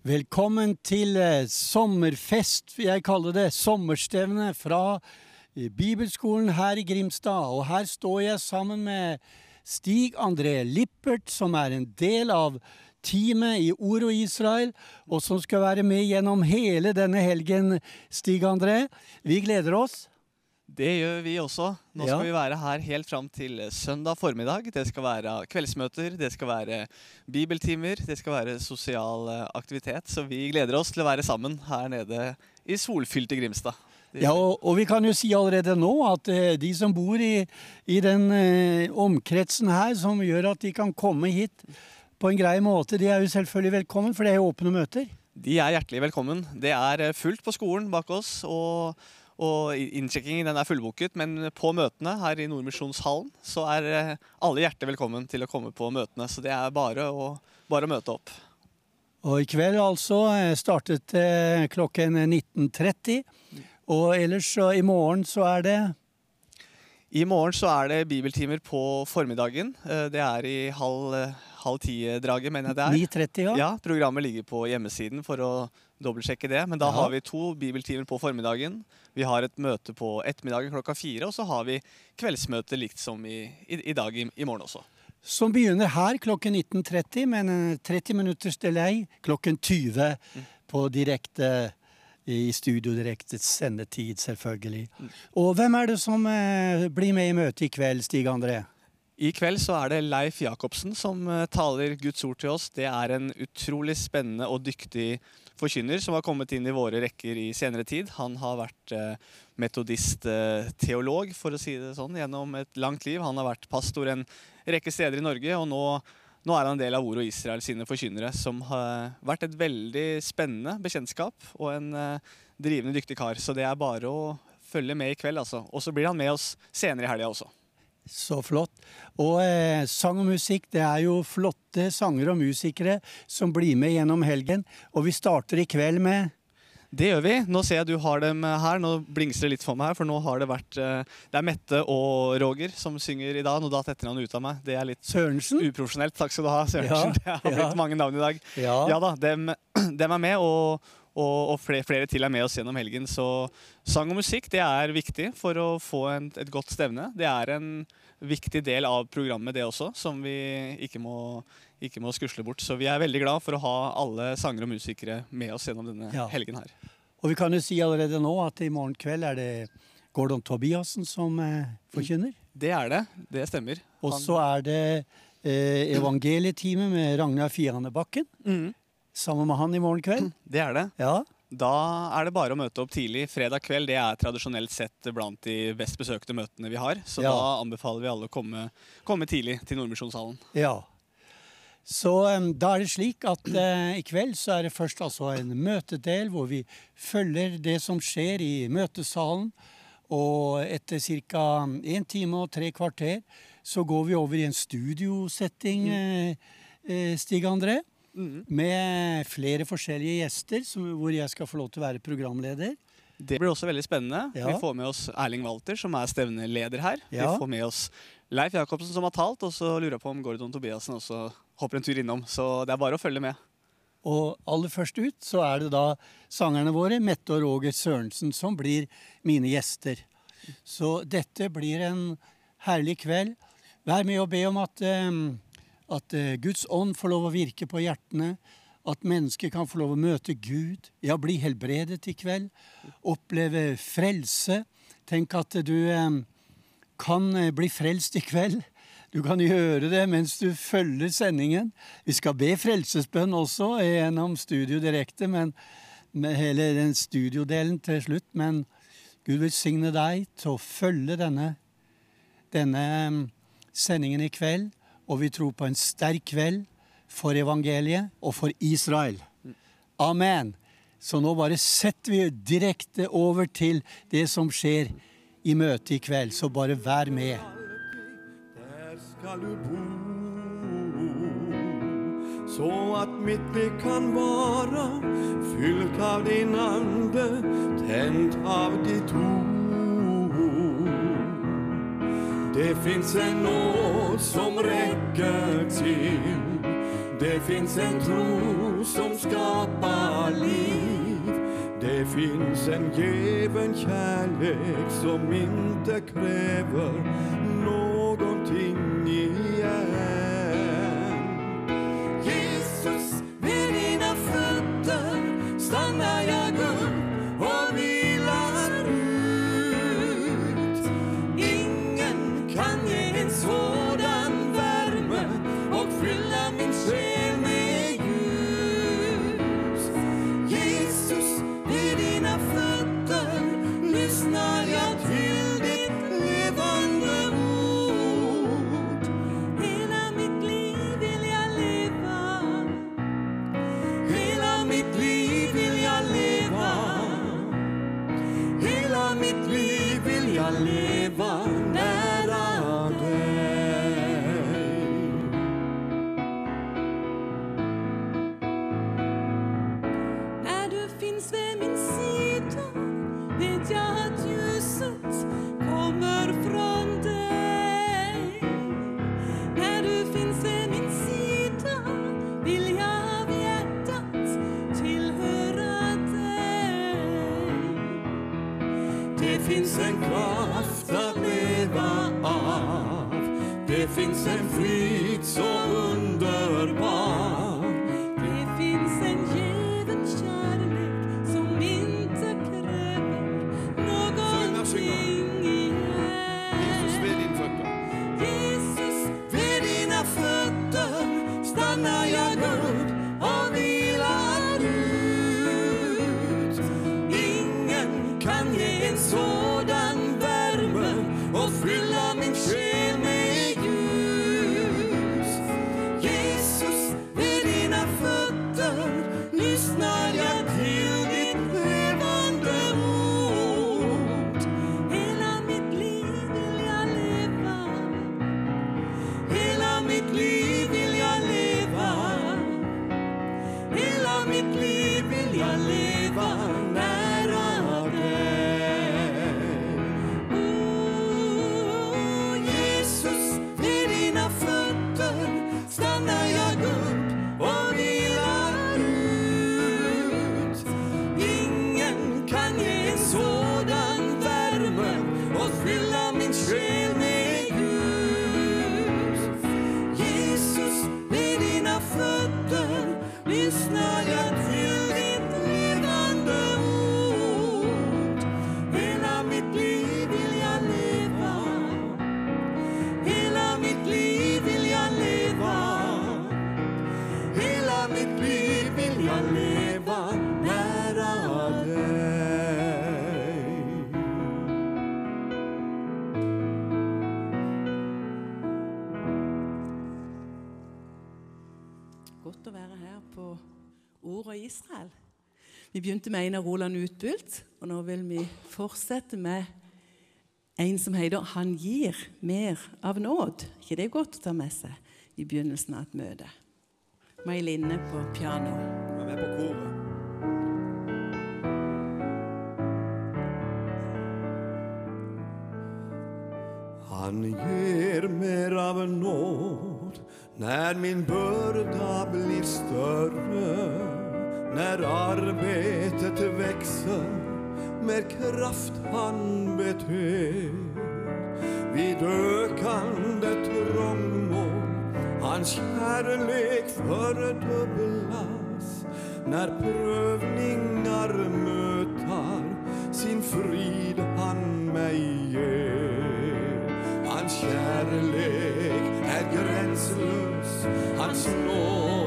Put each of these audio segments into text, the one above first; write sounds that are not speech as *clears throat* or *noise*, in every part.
Velkommen til eh, sommerfest, jeg kalle det. Sommerstevne fra eh, Bibelskolen her i Grimstad. Og her står jeg sammen med Stig André Lippert, som er en del av teamet i Ord og Israel, og som skal være med gjennom hele denne helgen, Stig André. Vi gleder oss. Det gjør vi også. Nå skal Ja. vi være her helt fram til søndag formiddag. Det skal være kveldsmøter, det skal være bibeltimer, det skal være sosial eh, aktivitet. Så vi gleder oss til å være sammen her nede i solfylte Grimstad. Ja, og, og vi kan jo si allerede nå at eh, de som bor i, i den eh, omkretsen her, som gjør at de kan komme hit på en grei måte, de er jo selvfølgelig velkommen, for det er jo åpne møter. De er hjertelig velkommen. Det er eh, fullt på skolen bak oss, og, og innsjekkingen den er fullbooket. Men på møtene her i Nordmisjonshallen så er eh, alle hjertelig velkommen til å komme på møtene. Så det er bare å, bare å møte opp. Og i kveld altså eh, startet eh, klokken 19.30, og ellers så i morgen så er det I morgen så er det bibeltimer på formiddagen. Det er i halv, halv ti-draget, mener jeg det er. 9.30, ja. Ja, Programmet ligger på hjemmesiden for å dobbeltsjekke det. Men da Ja. har vi to bibeltimer på formiddagen. Vi har et møte på ettermiddagen klokka fire, og så har vi kveldsmøte likt som i, i, i dag i, i morgen også. Som begynner her klokken 19.30, men eh, 30 minutters delay klokken 20 på direkte i studio direkte sendetid, selvfølgelig. Og hvem er det som eh, blir med i møtet i kveld, Stig André? I kveld så er det Leif Jacobsen som eh, taler Guds ord til oss. Det er en utrolig spennende og dyktig forkynner som har kommet inn i våre rekker i senere tid. Han har vært eh, metodist-teolog, for å si det sånn, gjennom et langt liv. Han har vært pastor en rekke steder i Norge, og nå, nå er han en del av Ord og Israel sine forkynnere, som har vært et veldig spennende bekjentskap og en eh, drivende dyktig kar. Så det er bare å følge med i kveld, altså. Og så blir han med oss senere i helga også. Så flott. Og eh, sang og musikk, det er jo flotte sanger og musikere som blir med gjennom helgen. Og vi starter i kveld med Det gjør vi. Nå ser jeg du har dem her. Nå blingser det litt for meg her, for nå har det vært eh, Det er Mette og Roger som synger i dag. Nå datt etternavnet ut av meg. Det er litt Sørensen. uprofesjonelt. Takk skal du ha, Sørensen. Ja, *laughs* det har blitt ja. mange navn i dag. Ja. Ja da, dem, *clears throat* dem er med, og, og, og flere, flere til er med oss gjennom helgen. Så sang og musikk det er viktig for å få en, et godt stevne. Det er en viktig del av programmet, det også, som vi ikke må, ikke må skusle bort. Så vi er veldig glad for å ha alle sangere og musikere med oss gjennom denne Ja. helgen her. Og vi kan jo si allerede nå at i morgen kveld er det Gordon Tobiassen som eh, forkynner. Det er det. Det stemmer. Og så er det eh, evangelietimen med Ragnar Fiane Bakken. Mhm, Sammen med han i morgen kveld. *clears throat* det er det. Ja. Da er det bare å møte opp tidlig. Fredag kveld det er tradisjonelt sett blant de best besøkte møtene vi har. Så Ja. da anbefaler vi alle å komme, komme tidlig til Nordmisjonshallen. ja. Så um, da er det slik at uh, i kveld så er det først altså en møtedel hvor vi følger det som skjer i møtesalen. Og etter ca. én time og tre kvarter så går vi over i en studiosetting, mm. eh, Stig André. Med flere forskjellige gjester, som, hvor jeg skal få lov til å være programleder. Det blir også veldig spennende. Ja. Vi får med oss Erling Walter, som er stevneleder her. Ja. Vi får med oss Leif Jacobsen, som har talt, og så lurer jeg på om Gordon Tobiassen også hopper en tur innom. Så det er bare å følge med. Og aller først ut så er det da sangerne våre, Mette og Roger Sørensen, som blir mine gjester. Så dette blir en herlig kveld. Vær med og be om at, eh, at eh, Guds ånd får lov å virke på hjertene. At mennesker kan få lov å møte Gud. Ja, bli helbredet i kveld. Oppleve frelse. Tenk at du eh, kan eh, bli frelst i kveld. Du kan gjøre det mens du følger sendingen. Vi skal be frelsesbønn også gjennom Studio Direkte, men med hele den studiodelen til slutt. Men Gud velsigne deg til å følge denne, denne sendingen i kveld. Og vi tror på en sterk kveld for evangeliet og for Israel. Amen. Så nå bare setter vi direkte over til det som skjer i møtet i kveld. Så bare vær med. Der skal du bo Så at mitt blikk kan være Fylt av din ande Tent av ditt ord Det fins en nåd som räcker til. Det fins en tro som skapar liv. Det fins en gjeven kärlek som inte noen ting igjen. Jesus, ved dina føtter stannar jag Vi begynte med Einar Roland Utbult, og nå vil vi fortsette med en som heter 'Han gir mer av nåd'. ikke det er godt å ta med seg i begynnelsen av et møte? May Linne på piano. Vær med på koret. Han gir mer av nåd når min børda blir större När arbetet växer med kraft han beter. Vid ökande trångmål hans kärlek fördubblas. När prövningar mötar sin frid han mig ger. Hans kärlek är gränslös Hans nåd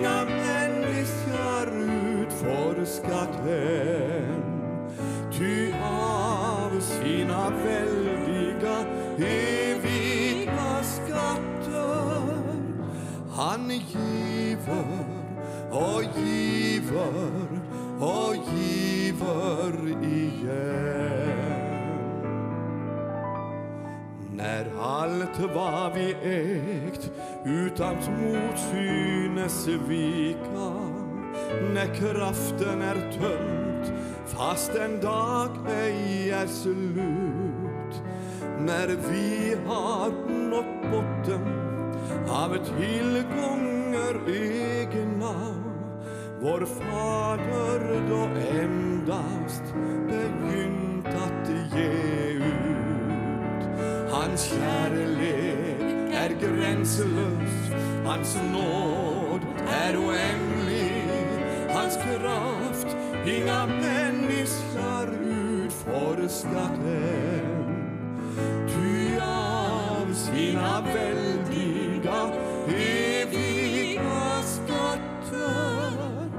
inga människor utforskat än Ty av sina väldiga eviga skatter. Han giver och giver och giver igen När allt vad vi ägt utan mot synes vika När kraften är tömt fast en dag ej är slut När vi har nått botten av tillgångar egna vår Fader då endast begynt att ge ut. Hans kärlek är grenseløs. hans nåd er uendelig. hans kraft inga mennesker utforskat än. Ty av sina väldiga, eviga skatter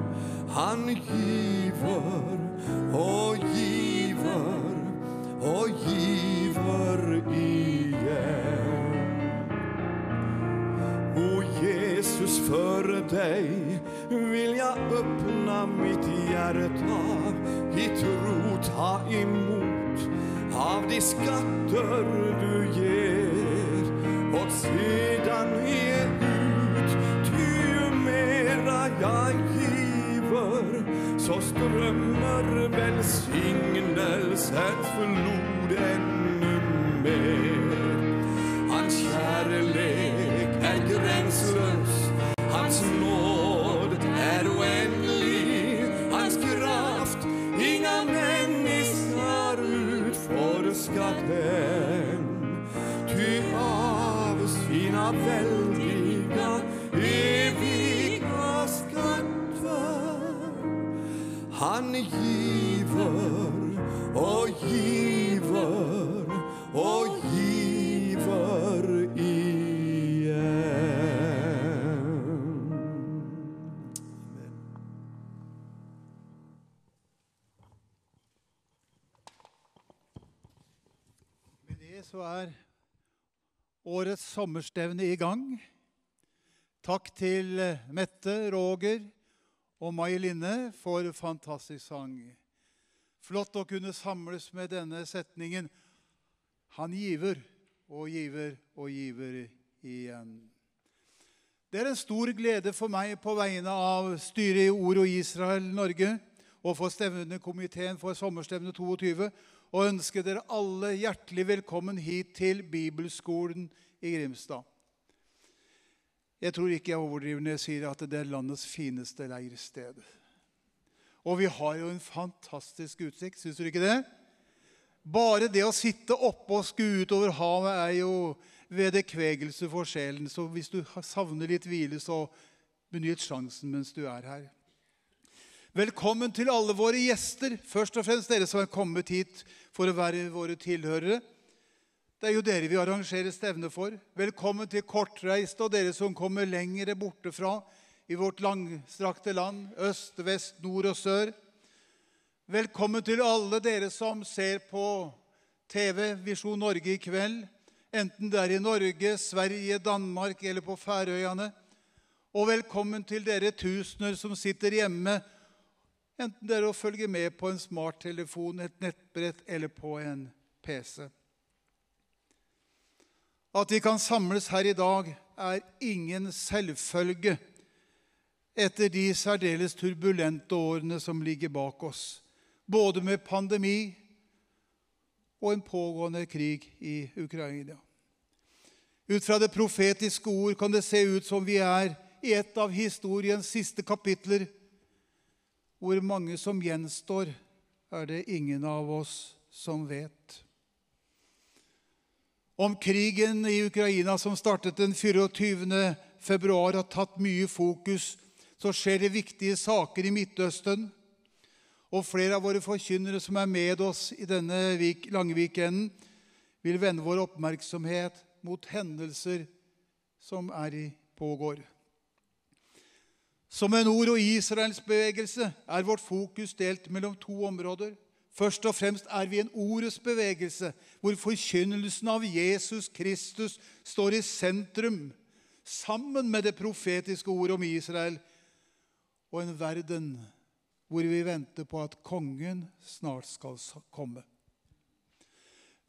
han giver og giver og giver igen. För dig vill jag öppna mitt hjärta i tro ta emot av de skatter du ger och sedan ge ut. Ty ju mera jag giver så strömmar välsignelsens flod ännu mer. Hans kärlek hans nåd er uendelig, hans kraft inga mennesker utforskat den. Ty av sina veldiga, eviga skatter han giver så er årets sommerstevne i gang. Takk til Mette, Roger og Mai Linne for fantastisk sang. Flott å kunne samles med denne setningen. Han giver og giver og giver igjen. Det er en stor glede for meg på vegne av styret i Ord og Israel Norge og for stevnekomiteen for sommerstevne 22 å ønske dere alle hjertelig velkommen hit til Bibelskolen i Grimstad. Jeg tror ikke jeg overdriver når jeg sier at det er landets fineste leirsted. Og vi har jo en fantastisk utsikt, syns du ikke det? Bare det å sitte oppe og skue utover havet er jo vederkvegelse for sjelen. Så hvis du savner litt hvile, så benytt sjansen mens du er her. Velkommen til alle våre gjester. Først og fremst dere som er kommet hit for å være våre tilhørere. Det er jo dere vi arrangerer stevne for. Velkommen til kortreiste og dere som kommer lengre borte fra i vårt langstrakte land, øst, vest, nord og sør. Velkommen til alle dere som ser på TV Visjon Norge i kveld, enten det er i Norge, Sverige, Danmark eller på Færøyene. Og velkommen til dere tusener som sitter hjemme, enten det er å følge med på en smarttelefon, et nettbrett eller på en PC. At vi kan samles her i dag, er ingen selvfølge etter de særdeles turbulente årene som ligger bak oss, både med pandemi og en pågående krig i Ukraina. Ut fra det profetiske ord kan det se ut som vi er i et av historiens siste kapitler. Hvor mange som gjenstår, er det ingen av oss som vet. Om krigen i Ukraina som startet den 24. februar, har tatt mye fokus, så skjer det viktige saker i Midtøsten. Og flere av våre forkynnere som er med oss i denne lange weekenden, vil vende vår oppmerksomhet mot hendelser som er i pågår. Som en ord- og Israelsbevegelse er vårt fokus delt mellom to områder. Først og fremst er vi en ordets bevegelse, hvor forkynnelsen av Jesus Kristus står i sentrum, sammen med det profetiske ordet om Israel og en verden hvor vi venter på at kongen snart skal komme.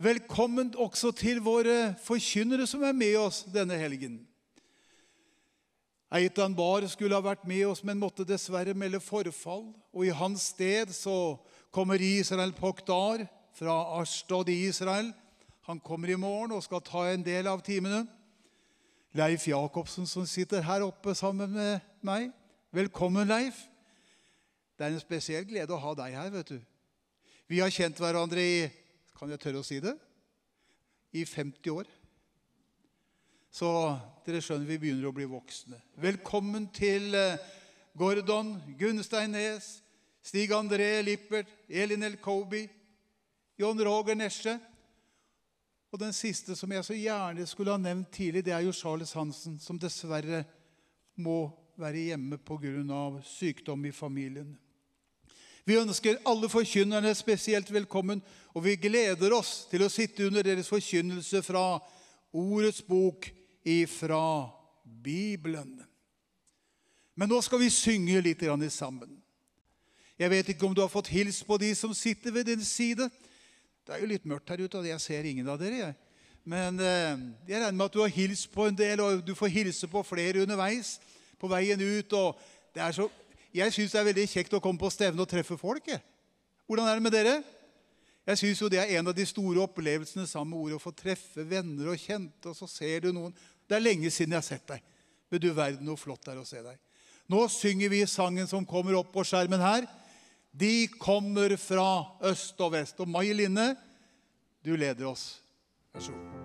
Velkommen også til våre forkynnere som er med oss denne helgen. Eitan Bar skulle ha vært med oss, men måtte dessverre melde forfall. Og i hans sted så kommer Israel Pokdar fra Ashtod i Israel. Han kommer i morgen og skal ta en del av timene. Leif Jacobsen, som sitter her oppe sammen med meg. Velkommen, Leif. Det er en spesiell glede å ha deg her. vet du. Vi har kjent hverandre i kan jeg tørre å si det i 50 år. Så dere skjønner vi begynner å bli voksne. Velkommen til eh, Gordon, Gunstein Nes, Stig André Lippert, Elin Elkobi, John Roger Nesje. Og den siste som jeg så gjerne skulle ha nevnt tidlig, det er jo Charles Hansen, som dessverre må være hjemme pga. sykdom i familien. Vi ønsker alle forkynnerne spesielt velkommen, og vi gleder oss til å sitte under deres forkynnelse fra Ordets bok ifra Bibelen. Men nå skal vi synge litt sammen. Jeg vet ikke om du har fått hils på de som sitter ved din side. Det er jo litt mørkt her ute, og jeg ser ingen av dere. Men eh, jeg regner med at du har hilst på en del, og du får hilse på flere underveis på veien ut. så, Jeg syns det er veldig kjekt å komme på stevne og treffe folk. Hvordan er det med dere? Jeg syns det er en av de store opplevelsene sammen med ordet å få treffe venner og kjente, og så ser du noen. Det er lenge siden jeg har sett deg. Men du verden hvor flott det er å se deg. Nå synger vi sangen som kommer opp på skjermen her. De kommer fra øst og vest. Og Mai Linne, du leder oss. Vær så god.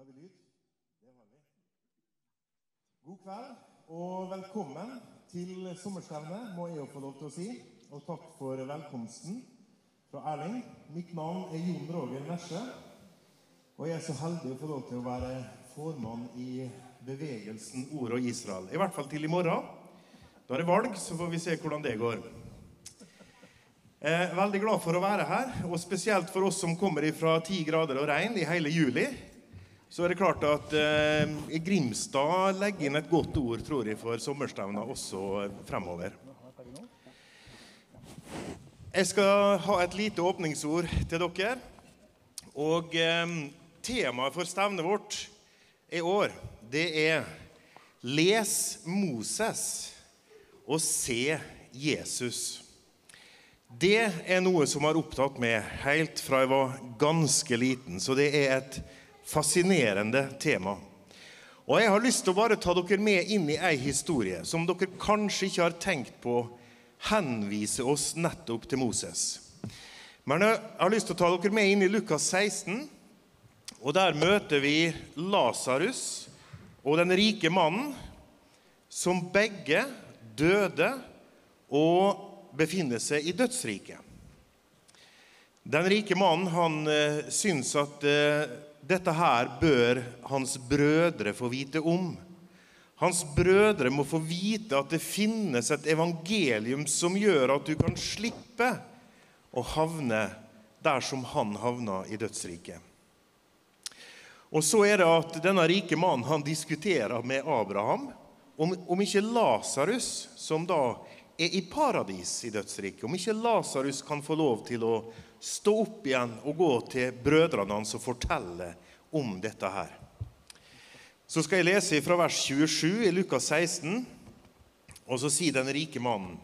Har vi lyd? Det har vi. God kveld og velkommen til sommerstevnet, må jeg jo få lov til å si. Og takk for velkomsten fra Erling. Mitt navn er Jon Roger Nesje. Og jeg er så heldig å få lov til å være formann i bevegelsen Ord og Israel. I hvert fall til i morgen. Da er det valg, så får vi se hvordan det går. Er veldig glad for å være her, og spesielt for oss som kommer fra 10 grader og regn i hele juli. Så er det klart at eh, Grimstad legger inn et godt ord, tror jeg, for sommerstevna også fremover. Jeg skal ha et lite åpningsord til dere. Og eh, temaet for stevnet vårt i år, det er Les Moses og se Jesus. Det er noe som har opptatt meg helt fra jeg var ganske liten, så det er et fascinerende tema. Og jeg har lyst til å bare ta dere med inn i ei historie som dere kanskje ikke har tenkt på henviser oss nettopp til Moses. Men jeg har lyst til å ta dere med inn i Lukas 16, og der møter vi Lasarus og den rike mannen, som begge døde og befinner seg i dødsriket. Den rike mannen han uh, syns at uh, dette her bør hans brødre få vite om. Hans brødre må få vite at det finnes et evangelium som gjør at du kan slippe å havne der som han havna i dødsriket. Og så er det at denne rike mannen han diskuterer med Abraham om, om ikke Lasarus, som da er i paradis i dødsriket, om ikke Lasarus kan få lov til å stå opp igjen og gå til brødrene hans og fortelle om dette her. Så skal jeg lese fra vers 27 i Lukas 16, og så sier den rike mannen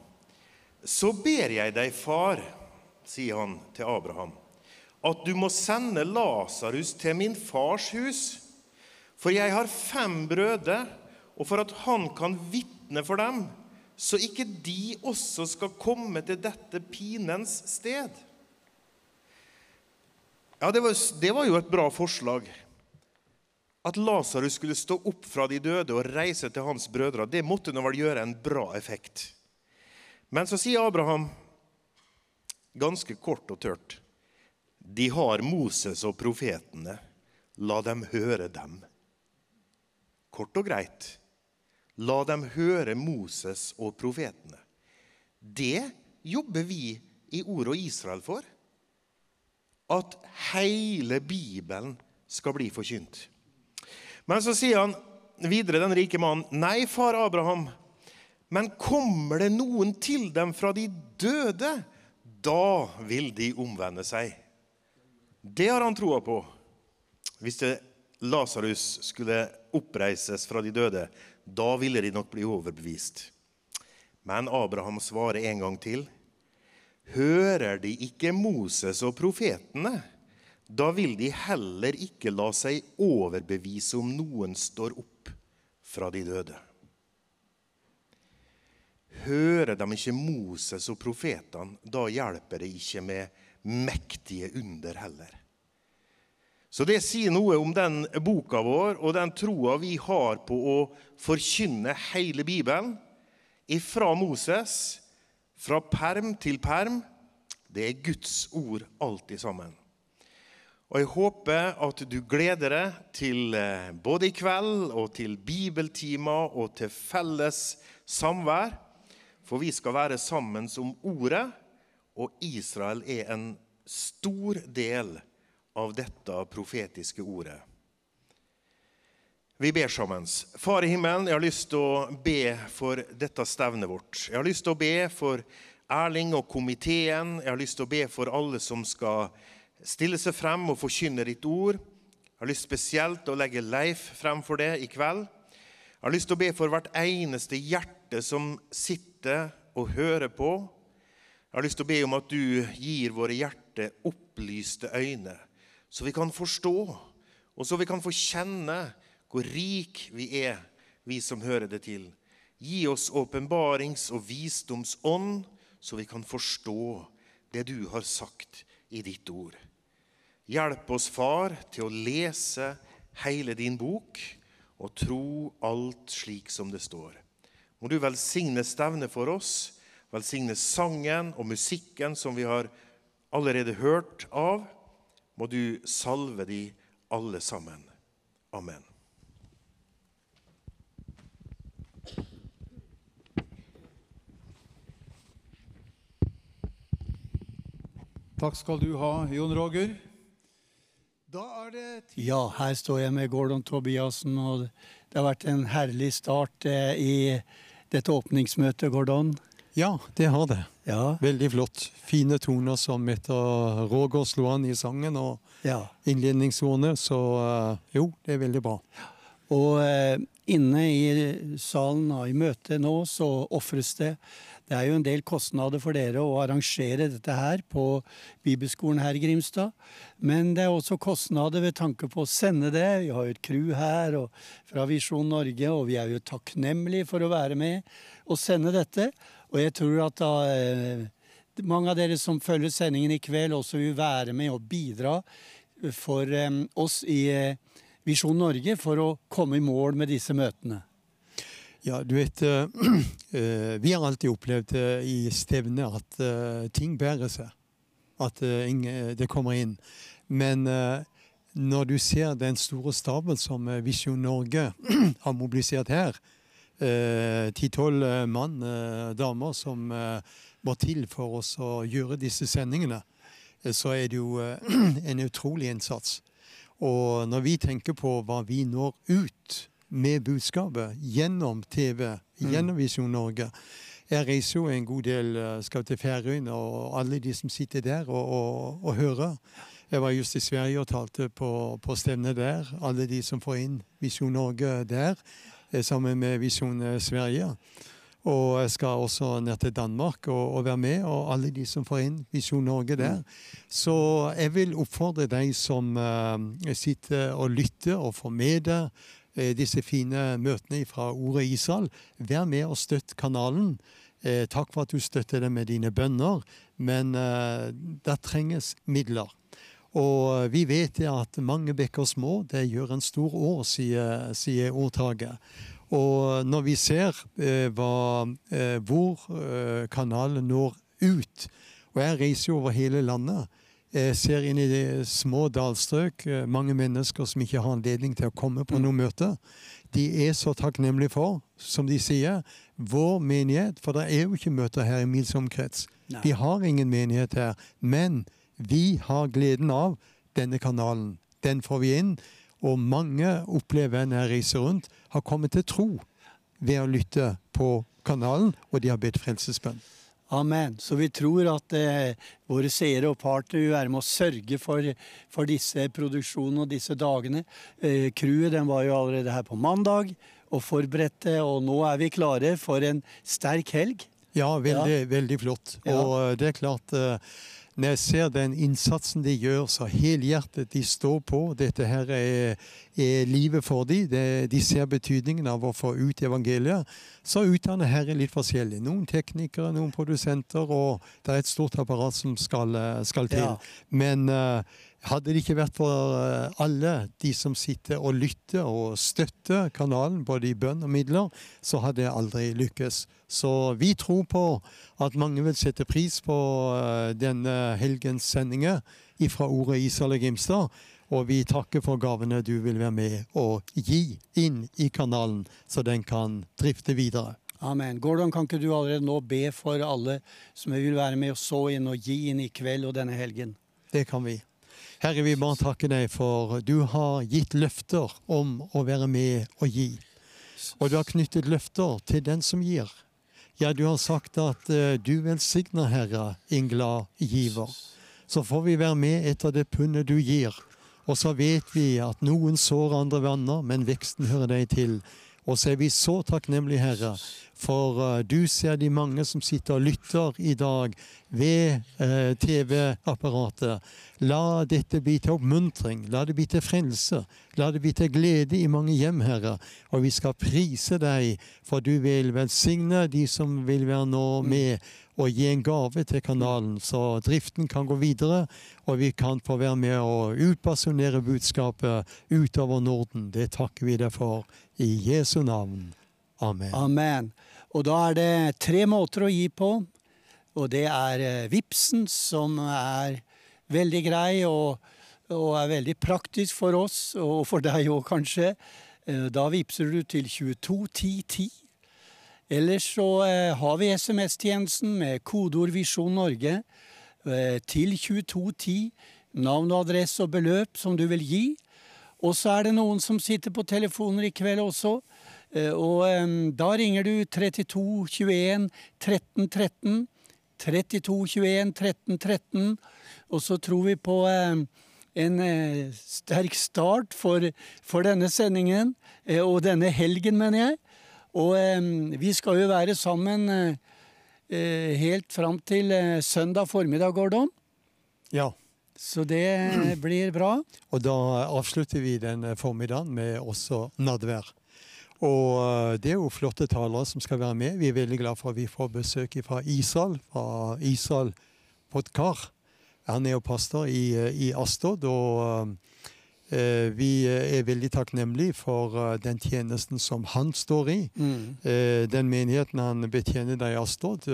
Så ber jeg deg, far, sier han til Abraham, at du må sende Lasarus til min fars hus, for jeg har fem brødre, og for at han kan vitne for dem, så ikke de også skal komme til dette pinens sted. Ja, det var, det var jo et bra forslag. At Lasarus skulle stå opp fra de døde og reise til hans brødre, det måtte nå vel gjøre en bra effekt. Men så sier Abraham ganske kort og tørt De har Moses og profetene. La dem høre dem. Kort og greit. La dem høre Moses og profetene. Det jobber vi i Ord og Israel for. At hele Bibelen skal bli forkynt. Men så sier han videre, den rike mannen, nei, far Abraham, men kommer det noen til dem fra de døde, da vil de omvende seg. Det har han troa på. Hvis Lasarus skulle oppreises fra de døde, da ville de nok bli overbevist. Men Abraham svarer en gang til. Hører de ikke Moses og profetene? Da vil de heller ikke la seg overbevise om noen står opp fra de døde. Hører de ikke Moses og profetene, da hjelper det ikke med mektige under heller. Så det sier noe om den boka vår og den troa vi har på å forkynne hele Bibelen. Ifra Moses, fra perm til perm. Det er Guds ord alltid sammen. Og jeg håper at du gleder deg til eh, både i kveld og til bibeltimer og til felles samvær. For vi skal være sammen som Ordet, og Israel er en stor del av dette profetiske ordet. Vi ber sammen. Far i himmelen, jeg har lyst til å be for dette stevnet vårt. Jeg har lyst til å be for Erling og komiteen. Jeg har lyst til å be for alle som skal stille seg frem og forkynne ditt ord. Jeg har lyst spesielt å legge Leif frem for det i kveld. Jeg har lyst til å be for hvert eneste hjerte som sitter og hører på. Jeg har lyst til å be om at du gir våre hjerter opplyste øyne, så vi kan forstå, og så vi kan få kjenne hvor rik vi er, vi som hører det til. Gi oss åpenbarings- og visdomsånd, så vi kan forstå det du har sagt i ditt ord. Hjelp oss, Far, til å lese hele din bok og tro alt slik som det står. Må du velsigne stevnet for oss, velsigne sangen og musikken som vi har allerede hørt av. Må du salve de alle sammen. Amen. Takk skal du ha, Jon Roger. Da er det tid Ja, her står jeg med Gordon Tobiassen, og det har vært en herlig start eh, i dette åpningsmøtet, Gordon. Ja, det har det. Ja, Veldig flott. Fine toner som etter Roger slo an i sangen og ja. innledningsordene. Så eh, jo, det er veldig bra. Og eh, inne i salen og i møtet nå så ofres det. Det er jo en del kostnader for dere å arrangere dette her på bibelskolen her i Grimstad. Men det er også kostnader ved tanke på å sende det. Vi har jo et crew her fra Visjon Norge, og vi er jo takknemlige for å være med og sende dette. Og jeg tror at da, eh, mange av dere som følger sendingen i kveld, også vil være med og bidra for eh, oss i eh, Visjon Norge for å komme i mål med disse møtene. Ja, du vet eh, *clears throat* eh, Vi har alltid opplevd eh, i stevne at ting bærer seg. At det kommer inn. Men når du ser den store staben som Visjon Norge *clears throat* har mobilisert her, ti-tolv mann, damer, som må til for oss å gjøre disse sendingene, så er det jo *clears throat* en utrolig innsats. Og når vi tenker på hva vi når ut med budskapet gjennom TV, gjennom Visjon Norge Jeg reiser jo en god del eh, skal til Færøyene, og alle de som sitter der og, og, og hører. Jeg var just i Sverige og talte på, på stevnet der. Alle de som får inn Visjon Norge der, eh, sammen med Visjon eh, Sverige. Og jeg skal også ned til Danmark og, og være med, og alle de som får inn Visjon Norge der. Så jeg vil oppfordre deg som uh, sitter og lytter og får med deg disse fine møtene fra Ordet Israel. Vær med og støtt kanalen. Eh, takk for at du støtter det med dine bønner, men eh, det trenges midler. Og vi vet at mange bekker små, det gjør en stor år, sier, sier ordtaket. Og når vi ser eh, hva, eh, hvor eh, kanalen når ut Og jeg reiser jo over hele landet. Jeg ser inn i de små dalstrøk eh, mange mennesker som ikke har anledning til å komme på noe møte. De er så takknemlige for, som de sier, vår menighet. For det er jo ikke møter her i mils omkrets. Vi har ingen menighet her. Men vi har gleden av denne kanalen. Den får vi inn. Og mange opplever når jeg reiser rundt, har kommet til tro ved å lytte på kanalen, og de har bedt frelsesbønn. Amen. Så vi tror at eh, våre seere og partnere vil være med å sørge for, for disse produksjonene og disse dagene. Eh, crewet den var jo allerede her på mandag og forberedte, og nå er vi klare for en sterk helg. Ja, veldig, veldig flott. Ja. Og eh, det er klart eh, Når jeg ser den innsatsen de gjør, så helhjertet de står på Dette her er, er livet for dem. De, De ser betydningen av å få ut evangeliet. Så utdanner Herre litt forskjellig. Noen teknikere, noen produsenter, og det er et stort apparat som skal, eh, skal til. Ja. Men eh, hadde det ikke vært for eh, alle de som sitter og lytter og støtter kanalen, både i bønn og midler, så hadde jeg aldri lykkes. Så vi tror på at mange vil sette pris på eh, denne helgens sendinger fra Ordet Israel og Grimstad. Og vi takker for gavene du vil være med og gi inn i kanalen, så den kan drifte videre. Amen. Gordon, kan ikke du allerede nå be for alle som vil være med og så inn og gi inn i kveld og denne helgen? Det kan vi. Herre, vi bare takker deg for du har gitt løfter om å være med og gi. Og du har knyttet løfter til den som gir. Ja, du har sagt at eh, du velsigner, Herre, en glad giver. Så får vi være med etter det pundet du gir. Og så vet vi at noen sår andre vanner, men veksten hører deg til. Og så er vi så takknemlige, Herre, for eh, du ser de mange som sitter og lytter i dag ved eh, TV-apparatet. La dette bli til oppmuntring, la det bli til frelse, la det bli til glede i mange hjem, Herre. Og vi skal prise deg, for du vil velsigne de som vil være nå med og gi en gave til kanalen, så driften kan gå videre, og vi kan få være med å utpersonere budskapet utover Norden. Det takker vi deg for i Jesu navn. Amen. Amen. Og da er det tre måter å gi på. Og det er eh, Vipsen, som er veldig grei og, og er veldig praktisk for oss, og for deg òg kanskje. Eh, Da vipser du til 221010. Ellers så eh, har vi SMS-tjenesten med kodeord Visjon Norge til 2210. Navn og adresse og beløp som du vil gi. Og så er det noen som sitter på telefoner i kveld også. Eh, Og da ringer du 32 21 13 13. 32 21 13 13. Og så tror vi på en eh, sterk start for, for denne sendingen, eh, og denne helgen, mener jeg. Og vi skal jo være sammen helt fram til søndag formiddag, Gordon. Ja. Så det blir bra. Og da avslutter vi den formiddagen med også nadvær. Og eh, det er jo flotte talere som skal være med. Vi er veldig glad for at vi får besøk fra Isal, fra Isal Podkar. Han er jo pastor i, eh, i Astod, og eh, vi er veldig takknemlige for den tjenesten som han står i. Eh, den menigheten han betjener der i Astod.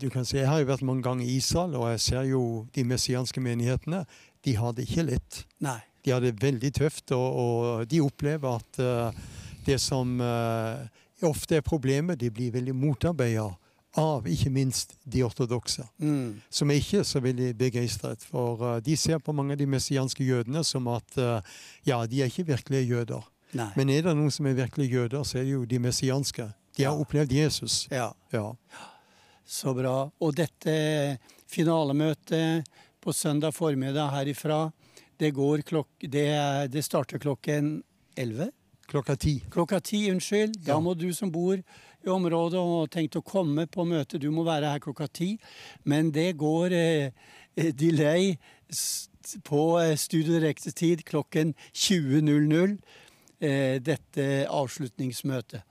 du kan si, Jeg har jo vært mange ganger i Isal, og jeg ser jo de messianske menighetene. De har det ikke lett. Nei. De har det veldig tøft, og, og de opplever at det som eh, ofte er problemet, de blir veldig motarbeidet av ikke minst de ortodokse, Mm. som er ikke så veldig begeistret. For eh, de ser på mange av de messianske jødene som at eh, ja, de er ikke virkelige jøder. Nei. Men er det noen som er virkelig jøder, så er det jo de messianske. De har Ja. opplevd Jesus. Ja. Ja. Så bra. Og dette finalemøtet på søndag formiddag herifra, det, går klok det, det starter klokken 11? Klokka ti. Klokka ti, unnskyld. Da Ja. må du som bor i området og tenkt å komme på møte, du må være her klokka ti. Men det går eh, eh, delay på eh, Studio Direkte-tid klokken 20.00, eh, dette avslutningsmøtet.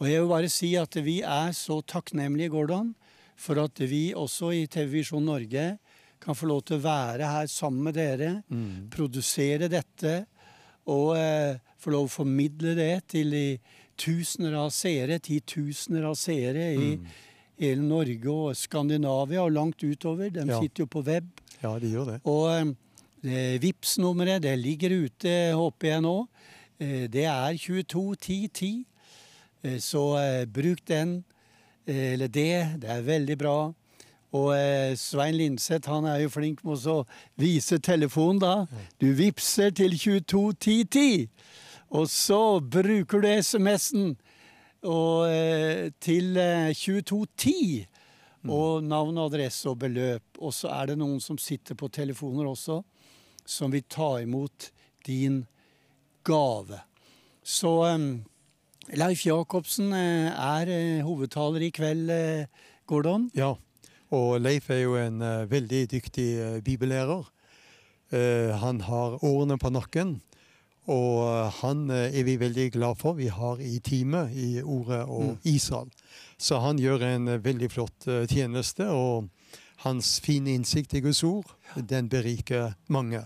Og jeg vil bare si at vi er så takknemlige, Gordon, for at vi også i TV Visjon Norge kan få lov til å være her sammen med dere, produsere dette og eh, få lov å formidle det til de tusener av seere, titusener av seere i hele Norge og Skandinavia og langt utover. De Ja. sitter jo på web. Ja, de gjør det. Og eh, det Vipps-nummeret, det ligger ute, håper jeg nå. Eh, Det er 221010. Eh, Så eh, bruk den, eh, eller det. Det er veldig bra. Og eh, Svein Lindseth han er jo flink med å vise telefonen, da. Du vippser til 221010. Og så bruker du SMS-en eh, til eh, 2210. Og navn, adresse og beløp. Og så er det noen som sitter på telefoner også, som vil ta imot din gave. Så eh, Leif Jacobsen eh, er eh, hovedtaler i kveld, eh, Gordon. Ja, og Leif er jo en eh, veldig dyktig eh, bibellærer. Eh, han har årene på nakken, og han er vi veldig glad for. Vi har i teamet i Ordet og Israel. Så han gjør en veldig flott tjeneste, og hans fine innsikt i Guds ord, den beriker mange.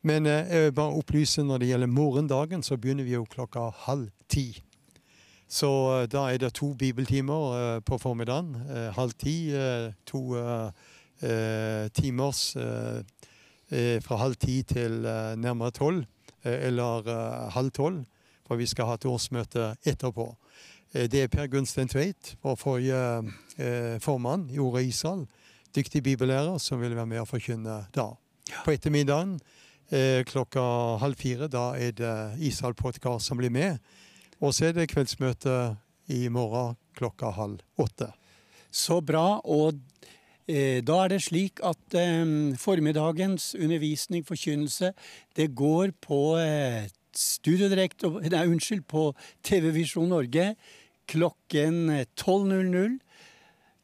Men jeg vil bare opplyse når det gjelder morgendagen, så begynner vi jo klokka halv ti. Så eh, da er det to bibeltimer eh, på formiddagen. eh, halv ti. to timers fra halv ti til nærmere tolv. eller halv tolv, for vi skal ha et årsmøte etterpå. Det er Per Gunstein Tveit, vår forrige formann i Ordet Israel. Dyktig bibellærer som vil være med og forkynne da. På ettermiddagen klokka halv fire, da er det Israel Podcast som blir med. Og så er det kveldsmøte i morgen klokka halv åtte. Så bra. Og eh, da er det slik at eh, formiddagens undervisning, forkynnelse, det går på eh, Nei, unnskyld, på TV Visjon Norge klokken eh, 12.00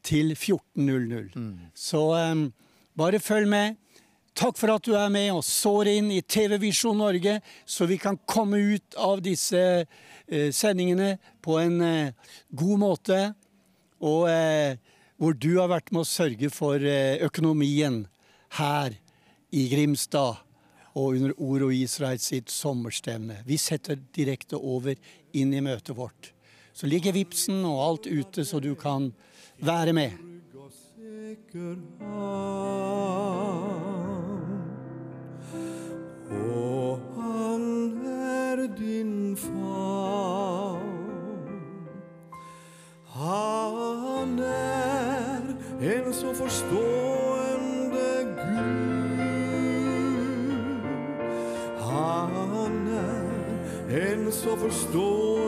til 14.00. Så eh, bare følg med. Takk for at du er med og sår inn i TV Visjon Norge, så vi kan komme ut av disse eh, sendingene på en eh, god måte. Og eh, hvor du har vært med å sørge for økonomien her i Grimstad og under Ord og Israel sitt sommerstevne. Vi setter direkte over inn i møtet vårt. Så ligger vipsen og alt ute, så du kan være med. Og han er din favn. Han er en så forstående Gud. Han er en så forstående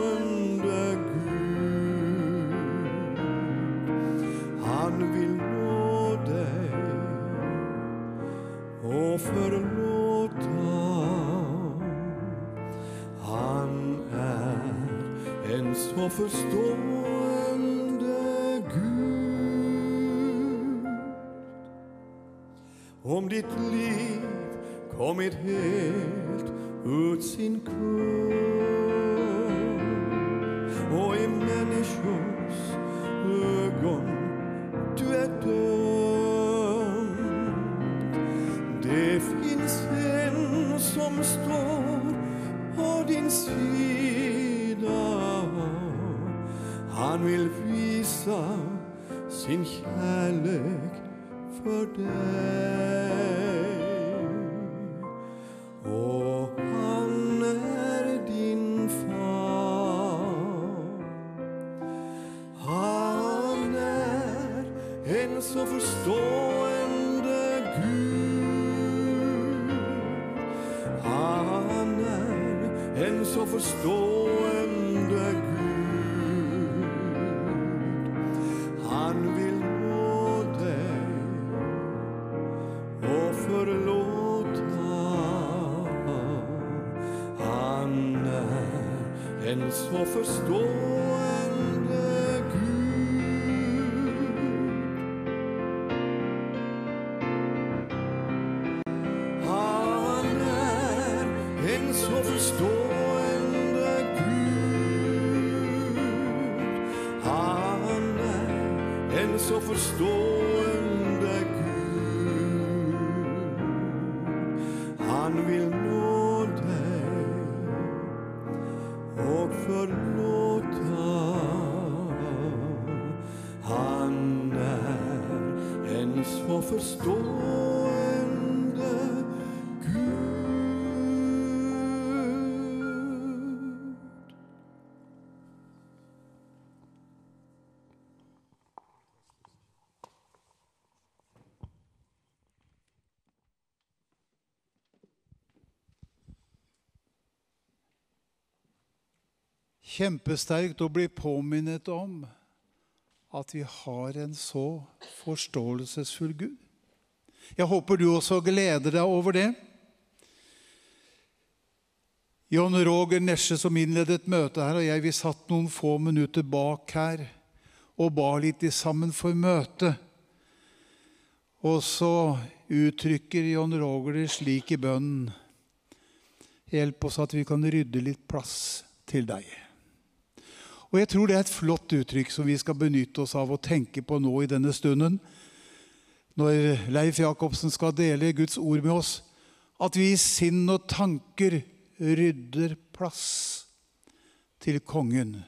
forstående Gud. Om ditt liv kommit helt ut sin kurs för Og han er din far. Han er en så forstående Gud. Han er en så förstående en så förstående Gud. Han er en så forstående Gud. Han er en så förstående en så Gud. Kjempesterkt å bli påminnet om at vi har en så forståelsesfull Gud. Jeg håper du også gleder deg over det. John Roger Nesje, som innledet møtet her, og jeg, vi satt noen få minutter bak her og ba litt sammen for møtet. Og så uttrykker John Roger det slik i bønnen Hjelp oss at vi kan rydde litt plass til deg. Og jeg tror det er et flott uttrykk som vi skal benytte oss av og tenke på nå i denne stunden, når Leif Jacobsen skal dele Guds ord med oss, at vi i sinn og tanker rydder plass til kongen,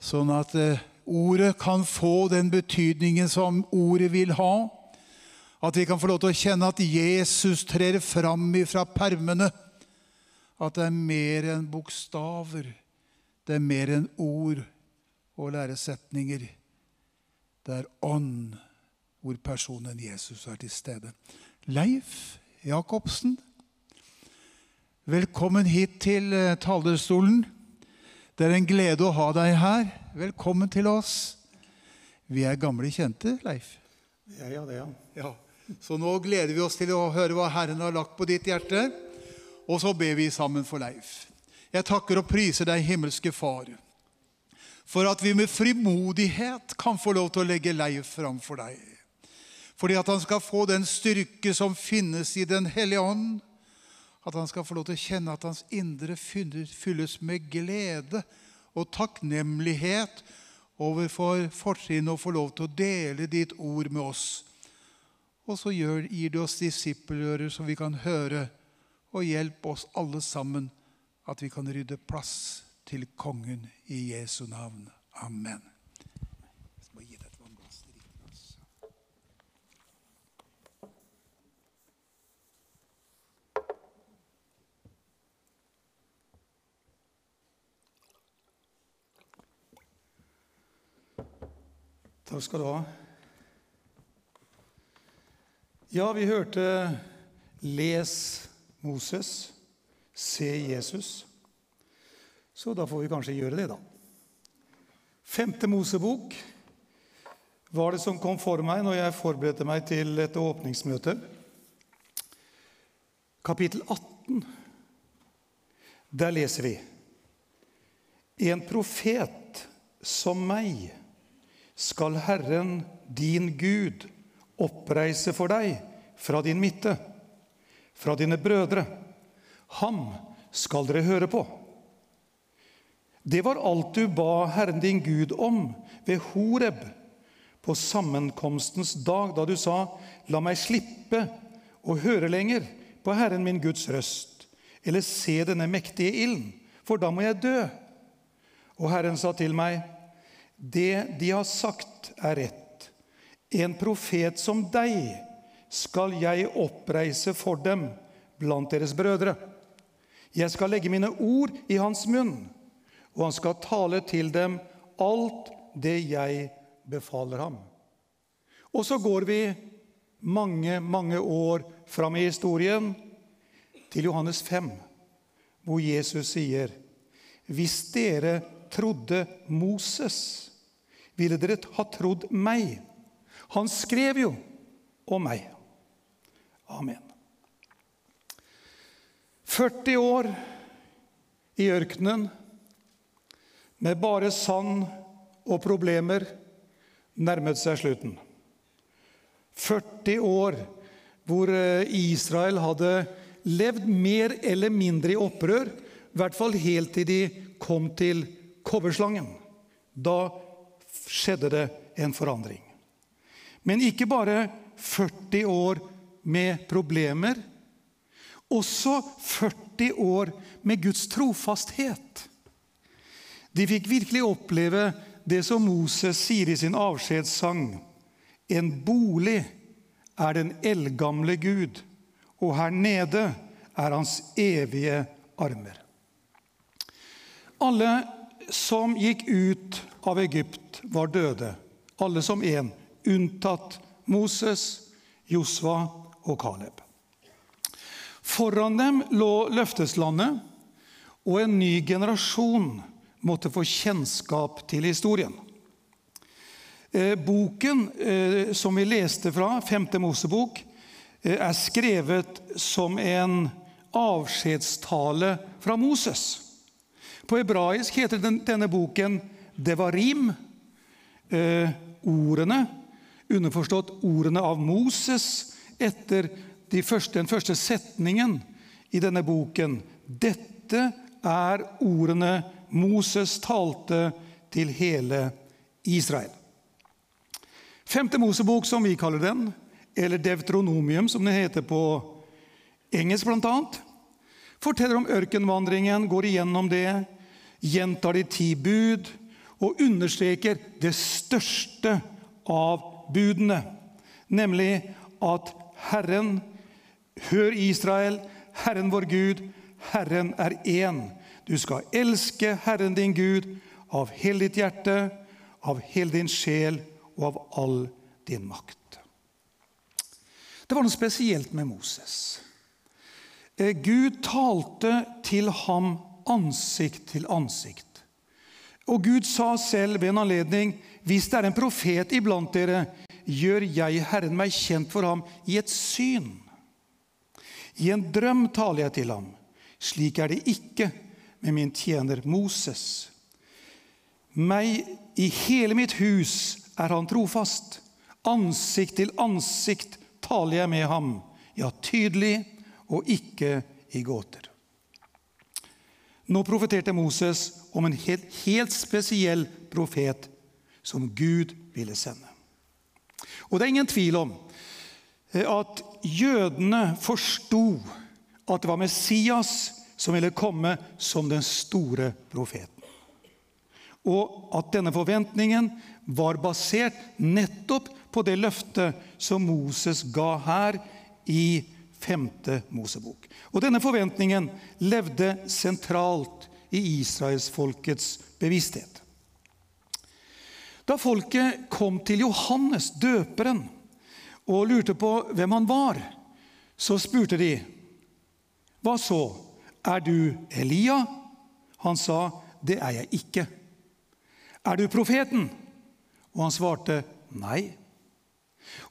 sånn at eh, ordet kan få den betydningen som ordet vil ha. At vi kan få lov til å kjenne at Jesus trer fram ifra permene. At det er mer enn bokstaver. Det er mer enn ord og læresetninger. Det er ånd hvor personen Jesus er til stede. Leif Jacobsen, velkommen hit til eh, talerstolen. Det er en glede å ha deg her. Velkommen til oss. Vi er gamle kjente, Leif. Ja, ja, det, ja. Ja, Så nå gleder vi oss til å høre hva Herren har lagt på ditt hjerte. Og så ber vi sammen for Leif. Jeg takker og priser deg, himmelske Far, for at vi med frimodighet kan få lov til å legge Leif fram for deg. Fordi at han skal få den styrke som finnes i Den hellige ånd. At han skal få lov til å kjenne at hans indre fylles med glede og takknemlighet overfor fortrinnet å få lov til å dele ditt ord med oss. Og så gir du oss disippelører så vi kan høre, og hjelp oss alle sammen at vi kan rydde plass til kongen i Jesu navn. Amen. Glass. Takk skal du ha. Ja, vi hørte 'Les Moses, se Jesus'. Så da får vi kanskje gjøre det, da. Femte Mosebok var det som kom for meg når jeg forberedte meg til et åpningsmøte. Kapittel 18. Der leser vi En profet som meg skal Herren din Gud oppreise for deg fra din midte, fra dine brødre. Ham skal dere høre på. Det var alt du ba Herren din Gud om ved Horeb på sammenkomstens dag, da du sa, La meg slippe å høre lenger på Herren min Guds røst, eller se denne mektige ilden, for da må jeg dø. Og Herren sa til meg, Det de har sagt, er rett. En profet som deg skal jeg oppreise for dem blant deres brødre. Jeg skal legge mine ord i hans munn, og han skal tale til dem alt det jeg befaler ham. Og så går vi mange, mange år fram i historien, til Johannes 5, hvor Jesus sier Hvis dere trodde Moses, ville dere ha trodd meg. Han skrev jo om meg. Amen. 40 år i ørkenen med bare sand og problemer nærmet seg slutten. 40 år hvor eh, Israel hadde levd mer eller mindre i opprør, i hvert fall helt til de kom til kobberslangen. Da skjedde det en forandring. Men ikke bare 40 år med problemer. Også 40 år med Guds trofasthet. De fikk virkelig oppleve det som Moses sier i sin avskjedssang. En bolig er den eldgamle Gud, og her nede er hans evige armer. Alle som gikk ut av Egypt, var døde. Alle som én, unntatt Moses, Josva og Kaleb. Foran dem lå løfteslandet, og en ny generasjon måtte få kjennskap til historien. Eh, boken eh, som vi leste fra, 5. Mosebok, eh, er skrevet som en avskjedstale fra Moses. På hebraisk heter denne boken Devarim. Ordene, underforstått ordene av Moses etter de første, den første setningen i denne boken. Dette er ordene Moses talte til hele Israel. Femte Mosebok, som vi kaller den, eller Devtronomium, som det heter på engelsk bl.a., forteller om ørkenvandringen, går igjennom det, gjentar de ti bud og understreker det største av budene, nemlig at Herren Hør Israel, Herren vår Gud, Herren er én. Du skal elske Herren din Gud av hele ditt hjerte, av hele din sjel og av all din makt. Det var noe spesielt med Moses. Eh, Gud talte til ham ansikt til ansikt. Og Gud sa selv ved en anledning, hvis det er en profet iblant dere, gjør jeg Herren meg kjent for ham i et syn. I en drøm taler jeg til ham. Slik er det ikke med min tjener Moses. Meg i hele mitt hus er han trofast. Ansikt til ansikt taler jeg med ham, ja, tydelig og ikke i gåter. Nå profeterte Moses om en helt, helt spesiell profet som Gud ville sende. Og det er ingen tvil om eh, at jødene forsto at det var Messias som ville komme som den store profeten. Og at denne forventningen var basert nettopp på det løftet som Moses ga her i 5. Mosebok. Og Denne forventningen levde sentralt i israelsfolkets bevissthet. Da folket kom til Johannes, døperen, og lurte på hvem han var, så spurte de, 'Hva så? Er du Elia?' Han sa, 'Det er jeg ikke.' 'Er du profeten?' Og han svarte nei.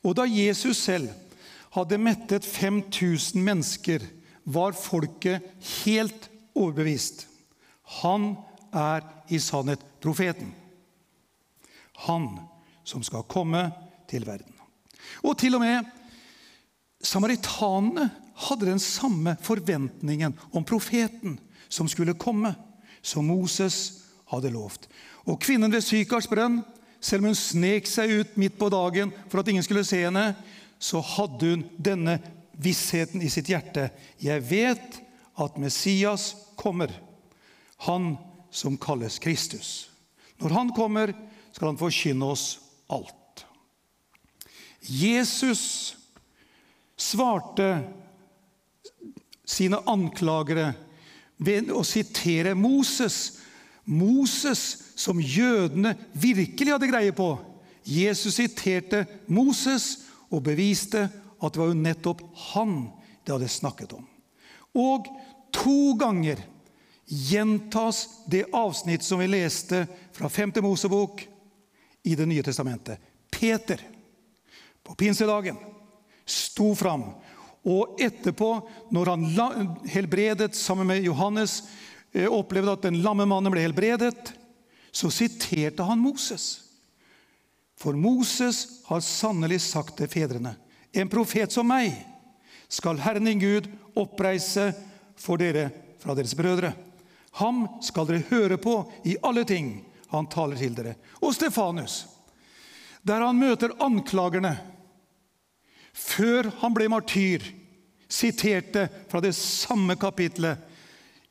Og da Jesus selv hadde mettet 5000 mennesker, var folket helt overbevist. Han er i sannhet profeten. han som skal komme til verden. Og til og med samaritanene hadde den samme forventningen om profeten som skulle komme, som Moses hadde lovt. Og kvinnen ved Sykars brønn, selv om hun snek seg ut midt på dagen for at ingen skulle se henne, så hadde hun denne vissheten i sitt hjerte. Jeg vet at Messias kommer, han som kalles Kristus. Når han kommer, skal han forkynne oss alt. Jesus svarte sine anklagere ved å sitere Moses. Moses som jødene virkelig hadde greie på. Jesus siterte Moses og beviste at det var jo nettopp han det hadde snakket om. Og to ganger gjentas det avsnitt som vi leste fra 5. Mosebok i Det nye testamentet. Peter på pinsedagen sto fram. Og etterpå, når han helbredet sammen med Johannes, eh, opplevde at den lamme mannen ble helbredet, så siterte han Moses. For Moses har sannelig sagt til fedrene.: En profet som meg skal Herren din Gud oppreise for dere fra deres brødre. Ham skal dere høre på i alle ting han taler til dere. Og Stefanus, der han møter anklagerne før han ble martyr, siterte fra det samme kapitlet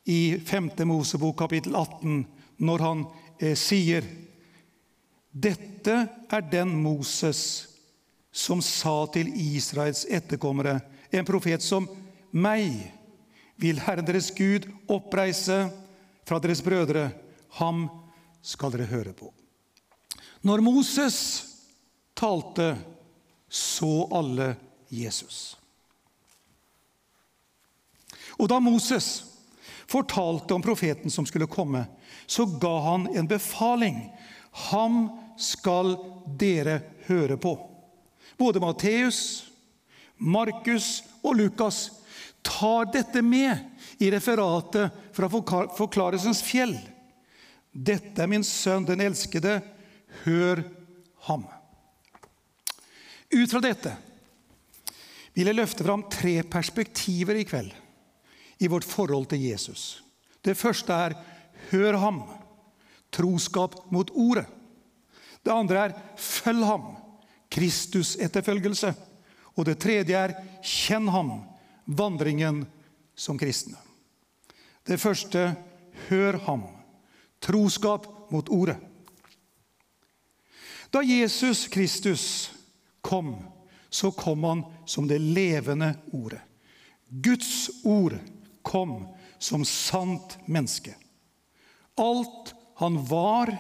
i 5. Mosebok kapittel 18, når han eh, sier Dette er den Moses som sa til Israels etterkommere, en profet som meg vil Herren deres Gud oppreise fra deres brødre. Ham skal dere høre på. Når Moses talte, så alle Jesus. Og da Moses fortalte om profeten som skulle komme, så ga han en befaling. Ham skal dere høre på. Både Matteus, Markus og Lukas tar dette med i referatet fra Forklarelsens fjell. Dette er min sønn, den elskede. Hør ham. Ut fra dette vil jeg løfte fram tre perspektiver i kveld i vårt forhold til Jesus. Det første er 'hør ham', troskap mot ordet. Det andre er 'følg ham', Kristus-etterfølgelse. Og det tredje er 'kjenn ham', vandringen som kristne. Det første 'hør ham', troskap mot ordet. Da Jesus Kristus kom, så kom han som det levende ordet. Guds ord kom som sant menneske. Alt han var,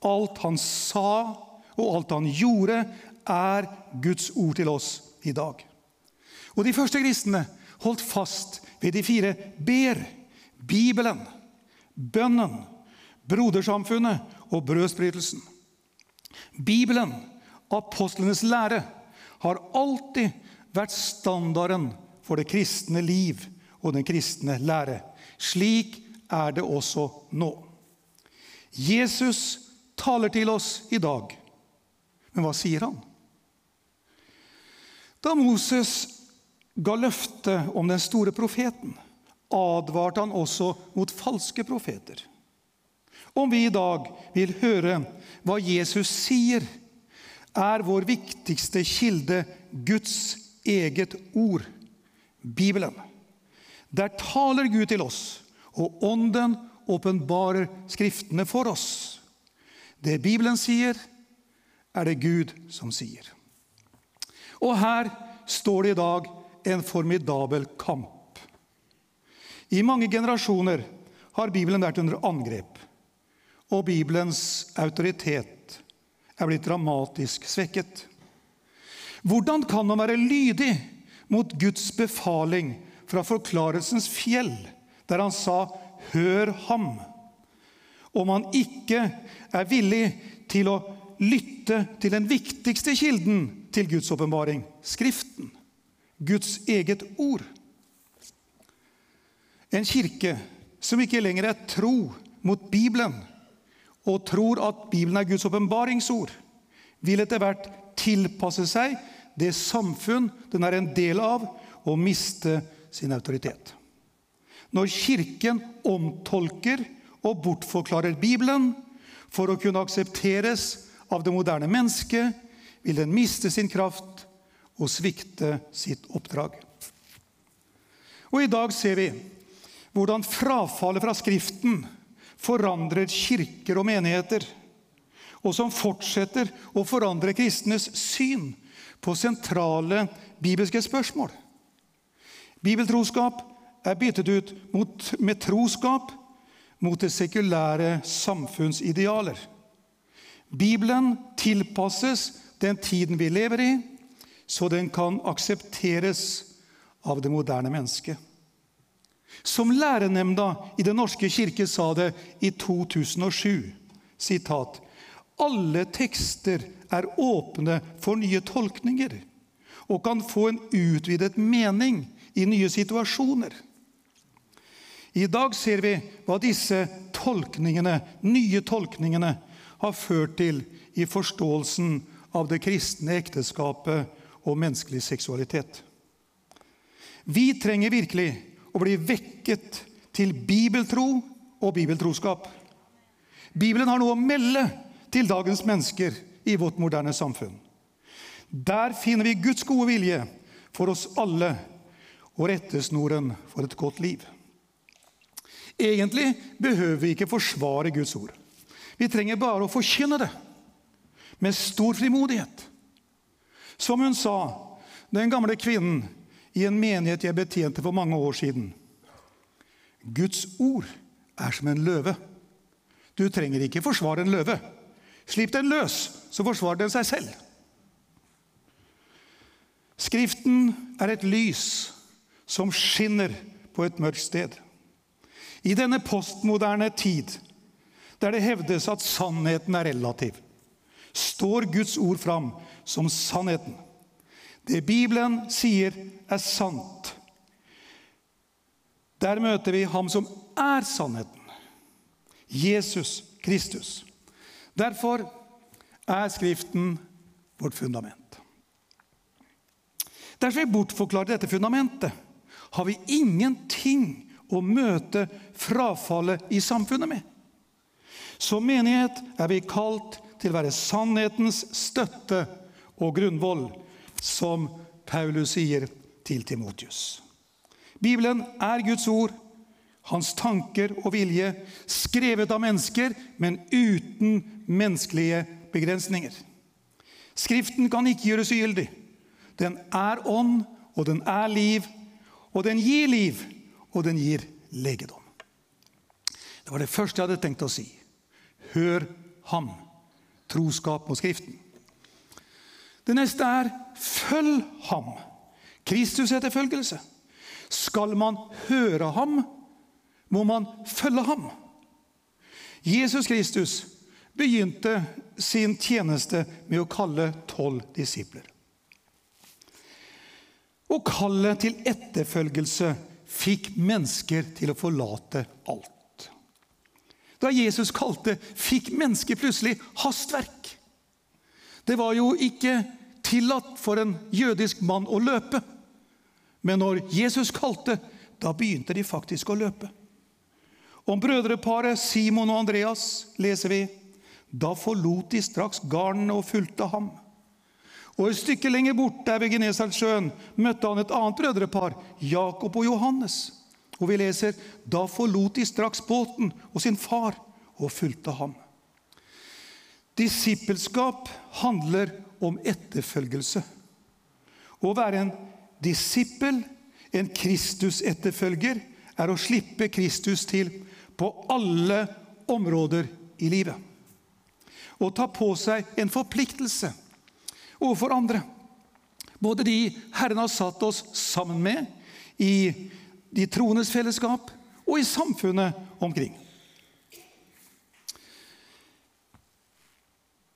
alt han sa og alt han gjorde, er Guds ord til oss i dag. Og De første kristne holdt fast ved de fire ber. Bibelen, bønnen, brodersamfunnet og brødsbrytelsen. Bibelen, apostlenes lære, har alltid vært standarden for det kristne liv og den kristne lære. Slik er det også nå. Jesus taler til oss i dag. Men hva sier han? Da Moses ga løfte om den store profeten, advarte han også mot falske profeter. Om vi i dag vil høre hva Jesus sier, er vår viktigste kilde Guds eget ord, Bibelen. Der taler Gud til oss, og Ånden åpenbarer Skriftene for oss. Det Bibelen sier, er det Gud som sier. Og her står det i dag en formidabel kamp. I mange generasjoner har Bibelen vært under angrep, og Bibelens autoritet er blitt dramatisk svekket. Hvordan kan man være lydig mot Guds befaling fra Forklarelsens fjell, der han sa 'hør ham', om man ikke er villig til å lytte til den viktigste kilden til Guds åpenbaring, Skriften, Guds eget ord? En kirke som ikke lenger er tro mot Bibelen og tror at Bibelen er Guds åpenbaringsord, vil etter hvert tilpasse seg det samfunn den er en del av, og miste sin autoritet. Når Kirken omtolker og bortforklarer Bibelen for å kunne aksepteres av det moderne mennesket, vil den miste sin kraft og svikte sitt oppdrag. Og I dag ser vi hvordan frafallet fra Skriften forandrer kirker og menigheter, og som fortsetter å forandre kristnes syn på sentrale bibelske spørsmål. Bibeltroskap er byttet ut mot, med troskap mot det sekulære samfunnsidealer. Bibelen tilpasses den tiden vi lever i, så den kan aksepteres av det moderne mennesket. Som lærenemnda i Den norske kirke sa det i 2007, sitat, alle tekster er åpne for nye tolkninger og kan få en utvidet mening i nye situasjoner. I dag ser vi hva disse tolkningene, nye tolkningene har ført til i forståelsen av det kristne ekteskapet og menneskelig seksualitet. Vi trenger virkelig å bli vekket til bibeltro og bibeltroskap. Bibelen har noe å melde til dagens mennesker i vårt moderne samfunn. Der finner vi Guds gode vilje for oss alle og rettesnoren for et godt liv. Egentlig behøver vi ikke forsvare Guds ord. Vi trenger bare å forkynne det med stor frimodighet. Som hun sa, den gamle kvinnen i en menighet jeg betjente for mange år siden. Guds ord er som en løve. Du trenger ikke forsvare en løve. Slipp den løs, så forsvarer den seg selv. Skriften er et lys som skinner på et mørkt sted. I denne postmoderne tid, der det hevdes at sannheten er relativ, står Guds ord fram som sannheten. Det Bibelen sier, er sant. Der møter vi ham som er sannheten. Jesus Kristus. Derfor er Skriften vårt fundament. Dersom vi bortforklarer dette fundamentet, har vi ingenting å møte frafallet i samfunnet med. Som menighet er vi kalt til å være sannhetens støtte og grunnvoll, som Paulus sier til Timotius. Bibelen er Guds ord, hans tanker og vilje, skrevet av mennesker, men uten menneskelige begrensninger. Skriften kan ikke gjøres ugyldig. Den er ånd, og den er liv, og den gir liv, og den gir legedom. Det var det første jeg hadde tenkt å si. Hør ham. Troskap mot Skriften. Det neste er følg ham. Kristus etterfølgelse. Skal man høre ham, må man følge ham. Jesus Kristus begynte sin tjeneste med å kalle tolv disipler. Og kallet til etterfølgelse fikk mennesker til å forlate alt. Da Jesus kalte, fikk mennesker plutselig hastverk. Det var jo ikke tillatt for en jødisk mann å løpe. Men når Jesus kalte, da begynte de faktisk å løpe. Om brødreparet Simon og Andreas leser vi da forlot de straks garnene og fulgte ham. Og Et stykke lenger bort der ved Genesaretsjøen møtte han et annet brødrepar, Jakob og Johannes. Og vi leser da forlot de straks båten og sin far og fulgte ham. Disippelskap handler om etterfølgelse. Å være en disippel, en Kristus-etterfølger, er å slippe Kristus til på alle områder i livet. Å ta på seg en forpliktelse overfor andre. Både de Herren har satt oss sammen med i de troendes fellesskap og i samfunnet omkring.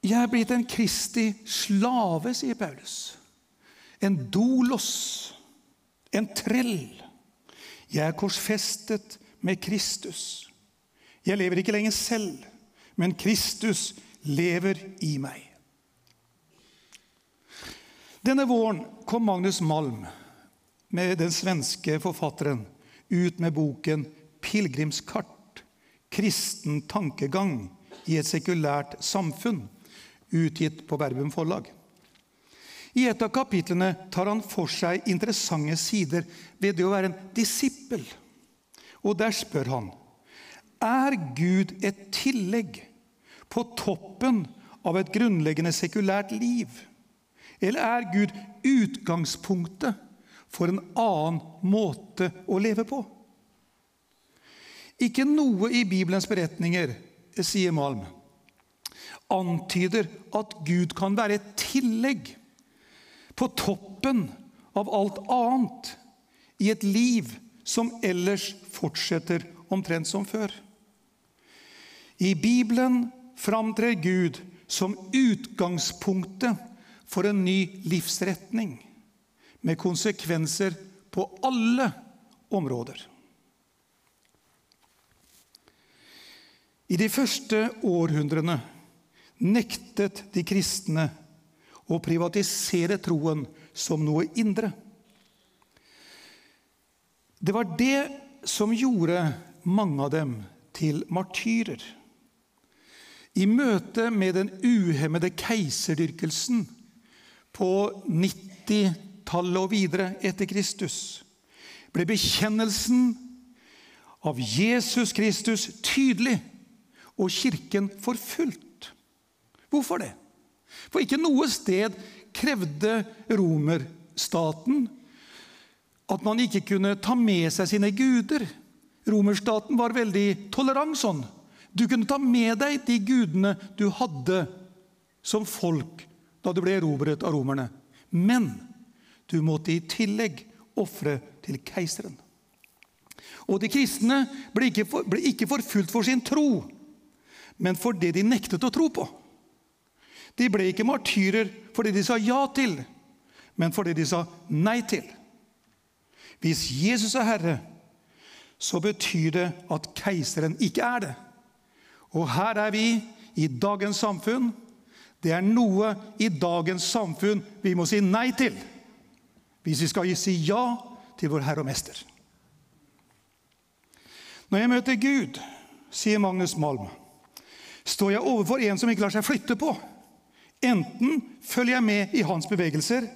Jeg er blitt en Kristi slave, sier Paulus. En dolos, en trell. Jeg er korsfestet med Kristus. Jeg lever ikke lenger selv, men Kristus lever i meg. Denne våren kom Magnus Malm med den svenske forfatteren ut med boken 'Pilegrimskart kristen tankegang i et sekulært samfunn', utgitt på Verbum forlag. I et av kapitlene tar han for seg interessante sider ved det å være en disippel. Og der spør han er Gud et tillegg på toppen av et grunnleggende sekulært liv? Eller er Gud utgangspunktet for en annen måte å leve på? Ikke noe i Bibelens beretninger, sier Malm, antyder at Gud kan være et tillegg på toppen av alt annet i et liv som ellers fortsetter omtrent som før. I Bibelen framtrer Gud som utgangspunktet for en ny livsretning, med konsekvenser på alle områder. I de første århundrene nektet de kristne å privatisere troen som noe indre. Det var det som gjorde mange av dem til martyrer. I møte med den uhemmede keiserdyrkelsen på 90-tallet og videre etter Kristus ble bekjennelsen av Jesus Kristus tydelig og Kirken forfulgt. Hvorfor det? For ikke noe sted krevde romerstaten at man ikke kunne ta med seg sine guder. Romerstaten var veldig tolerant sånn. Du kunne ta med deg de gudene du hadde som folk da du ble erobret av romerne. Men du måtte i tillegg ofre til keiseren. Og de kristne ble ikke, for, ikke forfulgt for sin tro, men for det de nektet å tro på. De ble ikke martyrer fordi de sa ja til, men fordi de sa nei til. Hvis Jesus er herre, så betyr det at keiseren ikke er det. Og her er vi i dagens samfunn. Det er noe i dagens samfunn vi må si nei til hvis vi skal si ja til vår Herre og Mester. Når jeg møter Gud, sier Magnus Malm, står jeg overfor en som ikke lar seg flytte på. Enten følger jeg med i hans bevegelser,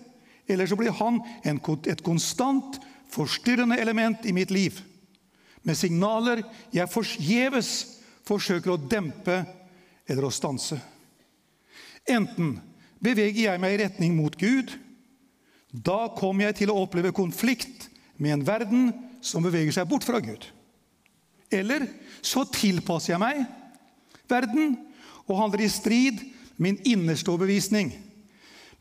eller så blir han et konstant forstyrrende element i mitt liv. Med signaler jeg forgjeves forsøker å dempe eller å stanse. Enten beveger jeg meg i retning mot Gud. Da kommer jeg til å oppleve konflikt med en verden som beveger seg bort fra Gud. Eller så tilpasser jeg meg verden og handler i strid min innerste overbevisning.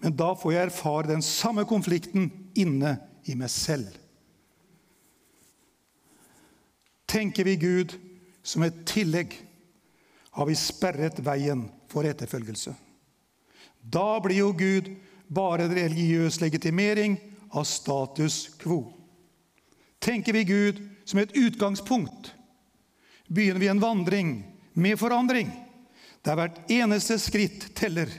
Men da får jeg erfare den samme konflikten inne i meg selv. Tenker vi Gud som et tillegg, har vi sperret veien for etterfølgelse. Da blir jo Gud bare en religiøs legitimering av status quo. Tenker vi Gud som et utgangspunkt, begynner vi en vandring med forandring der hvert eneste skritt teller.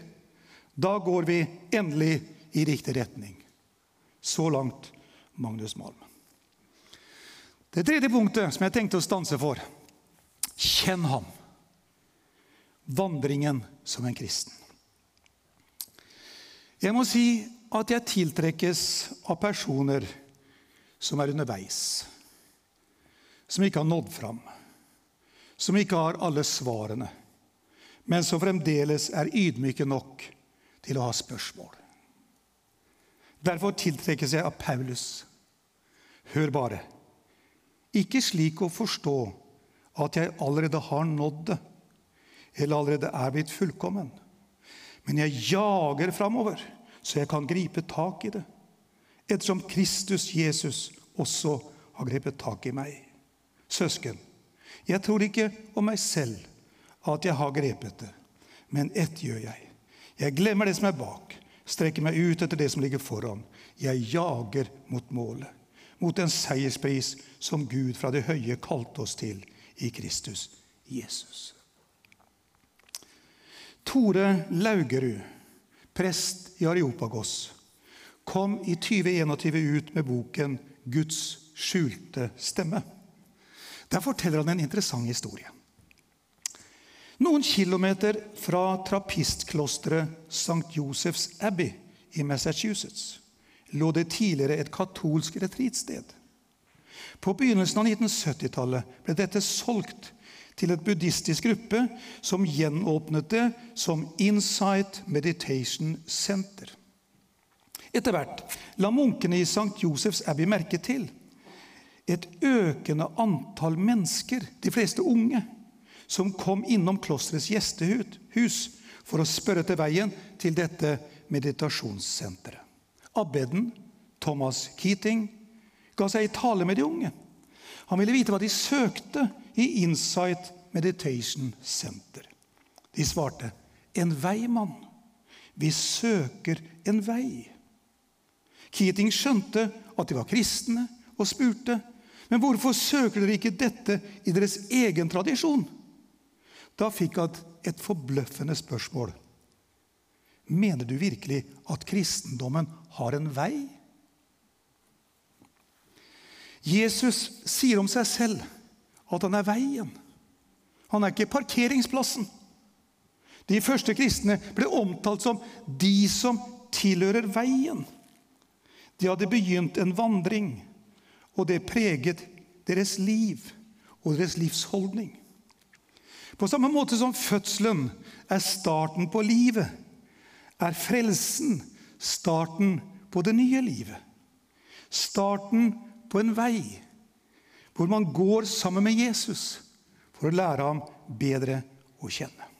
Da går vi endelig i riktig retning. Så langt Magnus Malm. Det tredje punktet som jeg tenkte å stanse for kjenn ham. Vandringen som en kristen. Jeg må si at jeg tiltrekkes av personer som er underveis. Som ikke har nådd fram. Som ikke har alle svarene men som fremdeles er ydmyke nok til å ha spørsmål. Derfor tiltrekkes jeg av Paulus. Hør bare. Ikke slik å forstå at jeg allerede har nådd det, eller allerede er blitt fullkommen. Men jeg jager framover, så jeg kan gripe tak i det. Ettersom Kristus Jesus også har grepet tak i meg. Søsken, jeg tror ikke om meg selv at jeg har grepet det. Men ett gjør jeg. Jeg glemmer det som er bak, strekker meg ut etter det som ligger foran. Jeg jager mot målet, mot en seierspris som Gud fra det høye kalte oss til i Kristus Jesus. Tore Laugerud, prest i Areopagos, kom i 2021 ut med boken 'Guds skjulte stemme'. Der forteller han en interessant historie. Noen kilometer fra trapistklosteret St. Josephs Abbey i Massachusetts lå det tidligere et katolsk retreatsted. På begynnelsen av 1970-tallet ble dette solgt til et buddhistisk gruppe som gjenåpnet det som Insight Meditation Center. Etter hvert la munkene i St. Josephs Abbey merke til et økende antall mennesker, de fleste unge, som kom innom klosterets gjestehus for å spørre til veien til dette meditasjonssenteret. Abbeden, Thomas Keating, ga seg i tale med de unge. Han ville vite hva de søkte i Insight Meditation Center. De svarte, 'En vei, mann. Vi søker en vei.' Keating skjønte at de var kristne, og spurte, 'Men hvorfor søker dere ikke dette i deres egen tradisjon?' Da fikk han et forbløffende spørsmål. Mener du virkelig at kristendommen har en vei? Jesus sier om seg selv at han er veien. Han er ikke parkeringsplassen. De første kristne ble omtalt som de som tilhører veien. De hadde begynt en vandring, og det preget deres liv og deres livsholdning. På samme måte som fødselen er starten på livet, er frelsen starten på det nye livet. Starten på en vei hvor man går sammen med Jesus for å lære ham bedre å kjenne.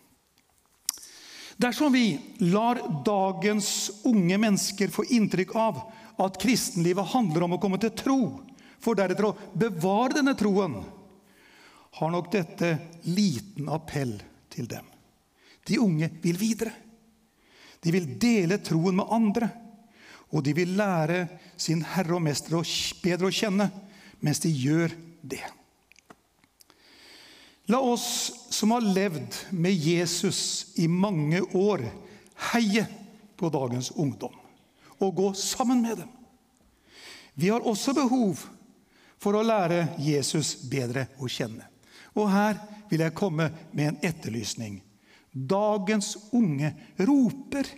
Dersom vi lar dagens unge mennesker få inntrykk av at kristenlivet handler om å komme til tro, for deretter å bevare denne troen, har nok dette liten appell til dem. De unge vil videre. De vil dele troen med andre. Og de vil lære sin Herre og Mester bedre å kjenne mens de gjør det. La oss som har levd med Jesus i mange år, heie på dagens ungdom og gå sammen med dem. Vi har også behov for å lære Jesus bedre å kjenne. Og her vil jeg komme med en etterlysning. Dagens unge roper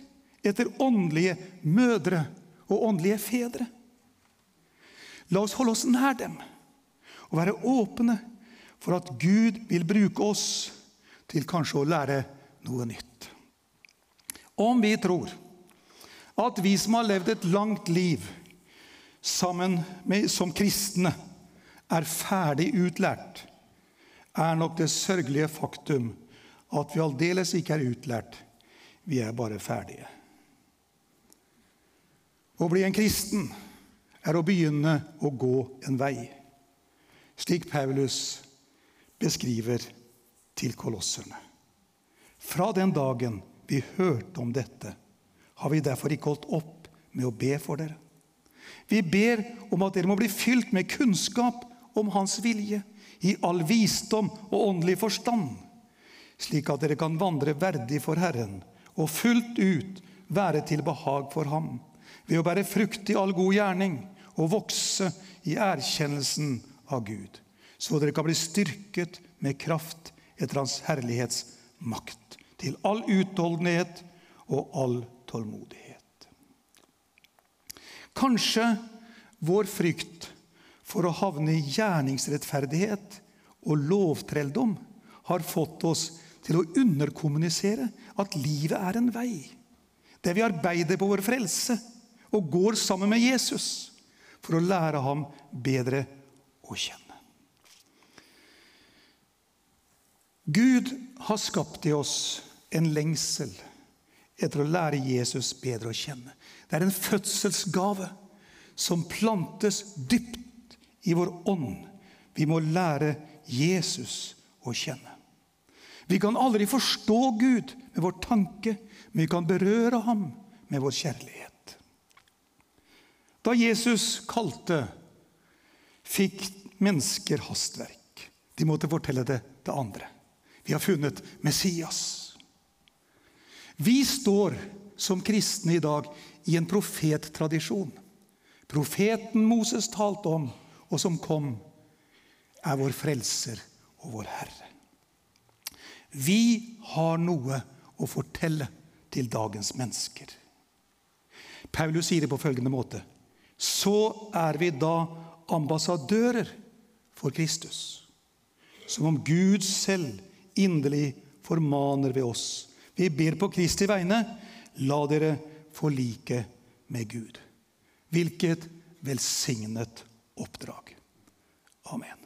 etter åndelige mødre og åndelige fedre. La oss holde oss nær dem og være åpne for at Gud vil bruke oss til kanskje å lære noe nytt. Om vi tror at vi som har levd et langt liv sammen med, som kristne, er ferdig utlært, er nok det sørgelige faktum at vi aldeles ikke er utlært. Vi er bare ferdige. Å bli en kristen er å begynne å gå en vei, slik Paulus beskriver til kolosserne. Fra den dagen vi hørte om dette, har vi derfor ikke holdt opp med å be for dere. Vi ber om at dere må bli fylt med kunnskap om Hans vilje, i all visdom og åndelig forstand, slik at dere kan vandre verdig for Herren og fullt ut være til behag for Ham ved å bære frukt i all god gjerning og vokse i erkjennelsen av Gud, så dere kan bli styrket med kraft etter Hans herlighetsmakt, til all utholdenhet og all tålmodighet. Kanskje vår frykt for å havne i gjerningsrettferdighet og lovtrelldom har fått oss til å underkommunisere at livet er en vei, der vi arbeider på vår frelse og går sammen med Jesus for å lære ham bedre å kjenne. Gud har skapt i oss en lengsel etter å lære Jesus bedre å kjenne. Det er en fødselsgave som plantes dypt i vår ånd. Vi må lære Jesus å kjenne. Vi kan aldri forstå Gud med vår tanke, men vi kan berøre ham med vår kjærlighet. Da Jesus kalte, fikk mennesker hastverk. De måtte fortelle det til andre. Vi har funnet Messias. Vi står som kristne i dag i en profettradisjon. Profeten Moses talte om og som kom, er vår frelser og vår Herre. Vi har noe å fortelle til dagens mennesker. Paulus sier det på følgende måte.: Så er vi da ambassadører for Kristus, som om Gud selv inderlig formaner ved oss. Vi ber på Kristi vegne, la dere forlike med Gud. Hvilket velsignet ord oppdrag. Amen.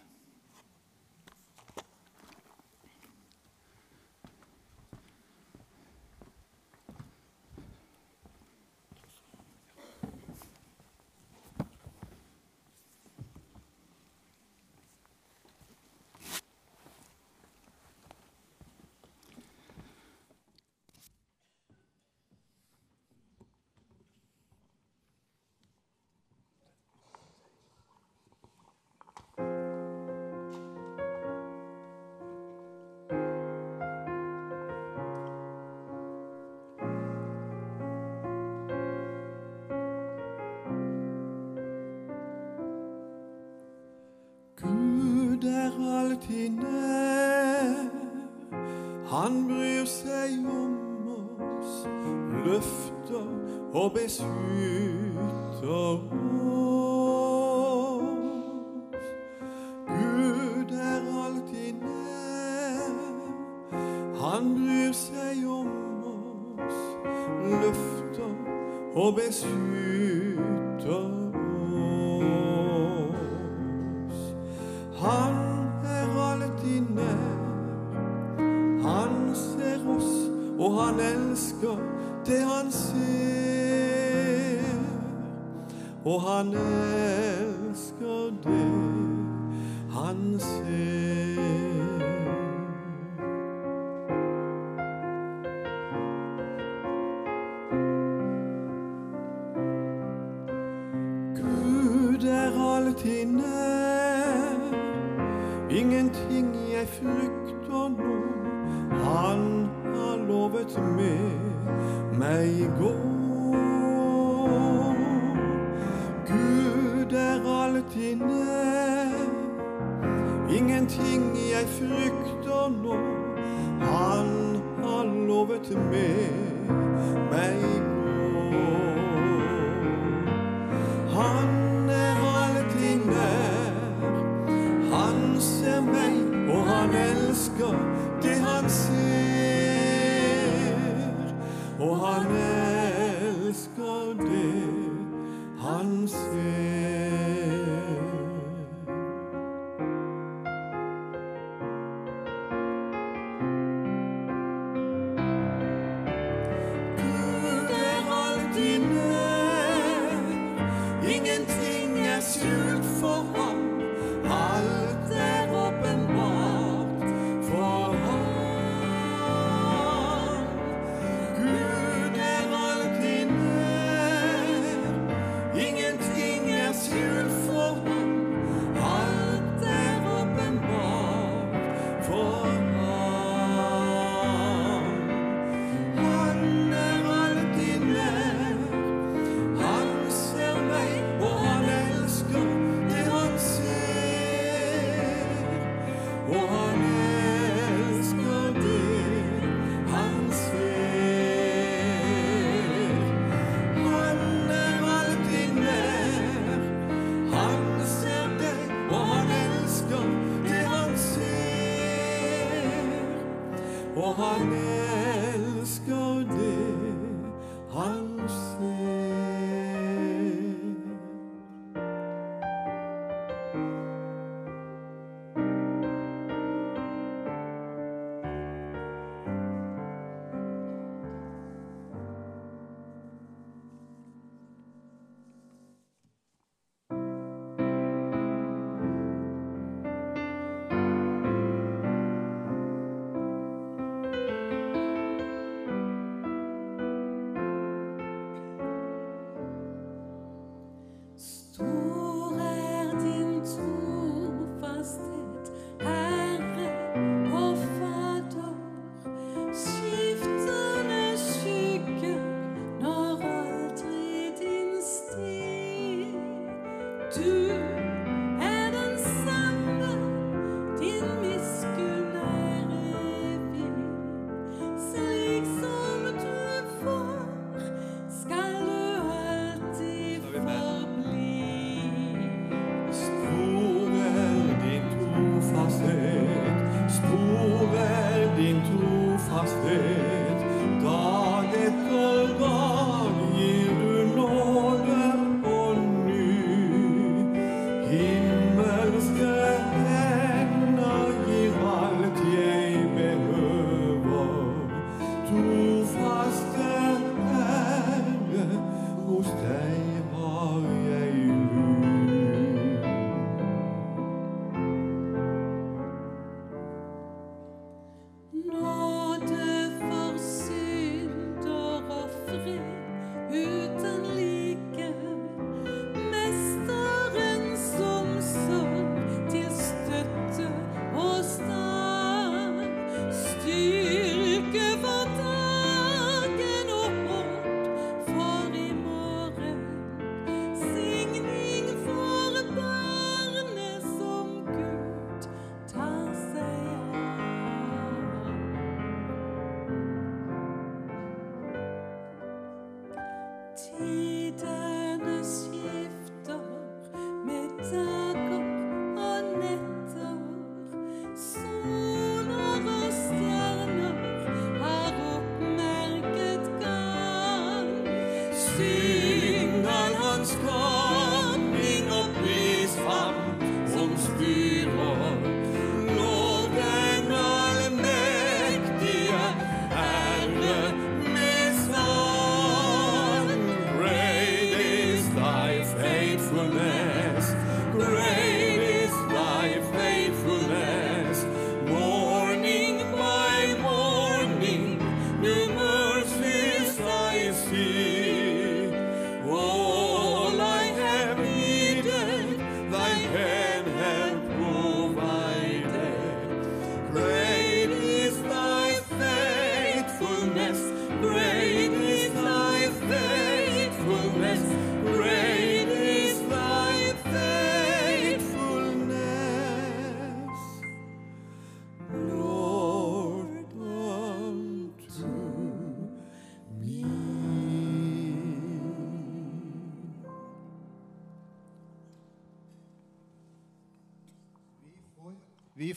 我爱你。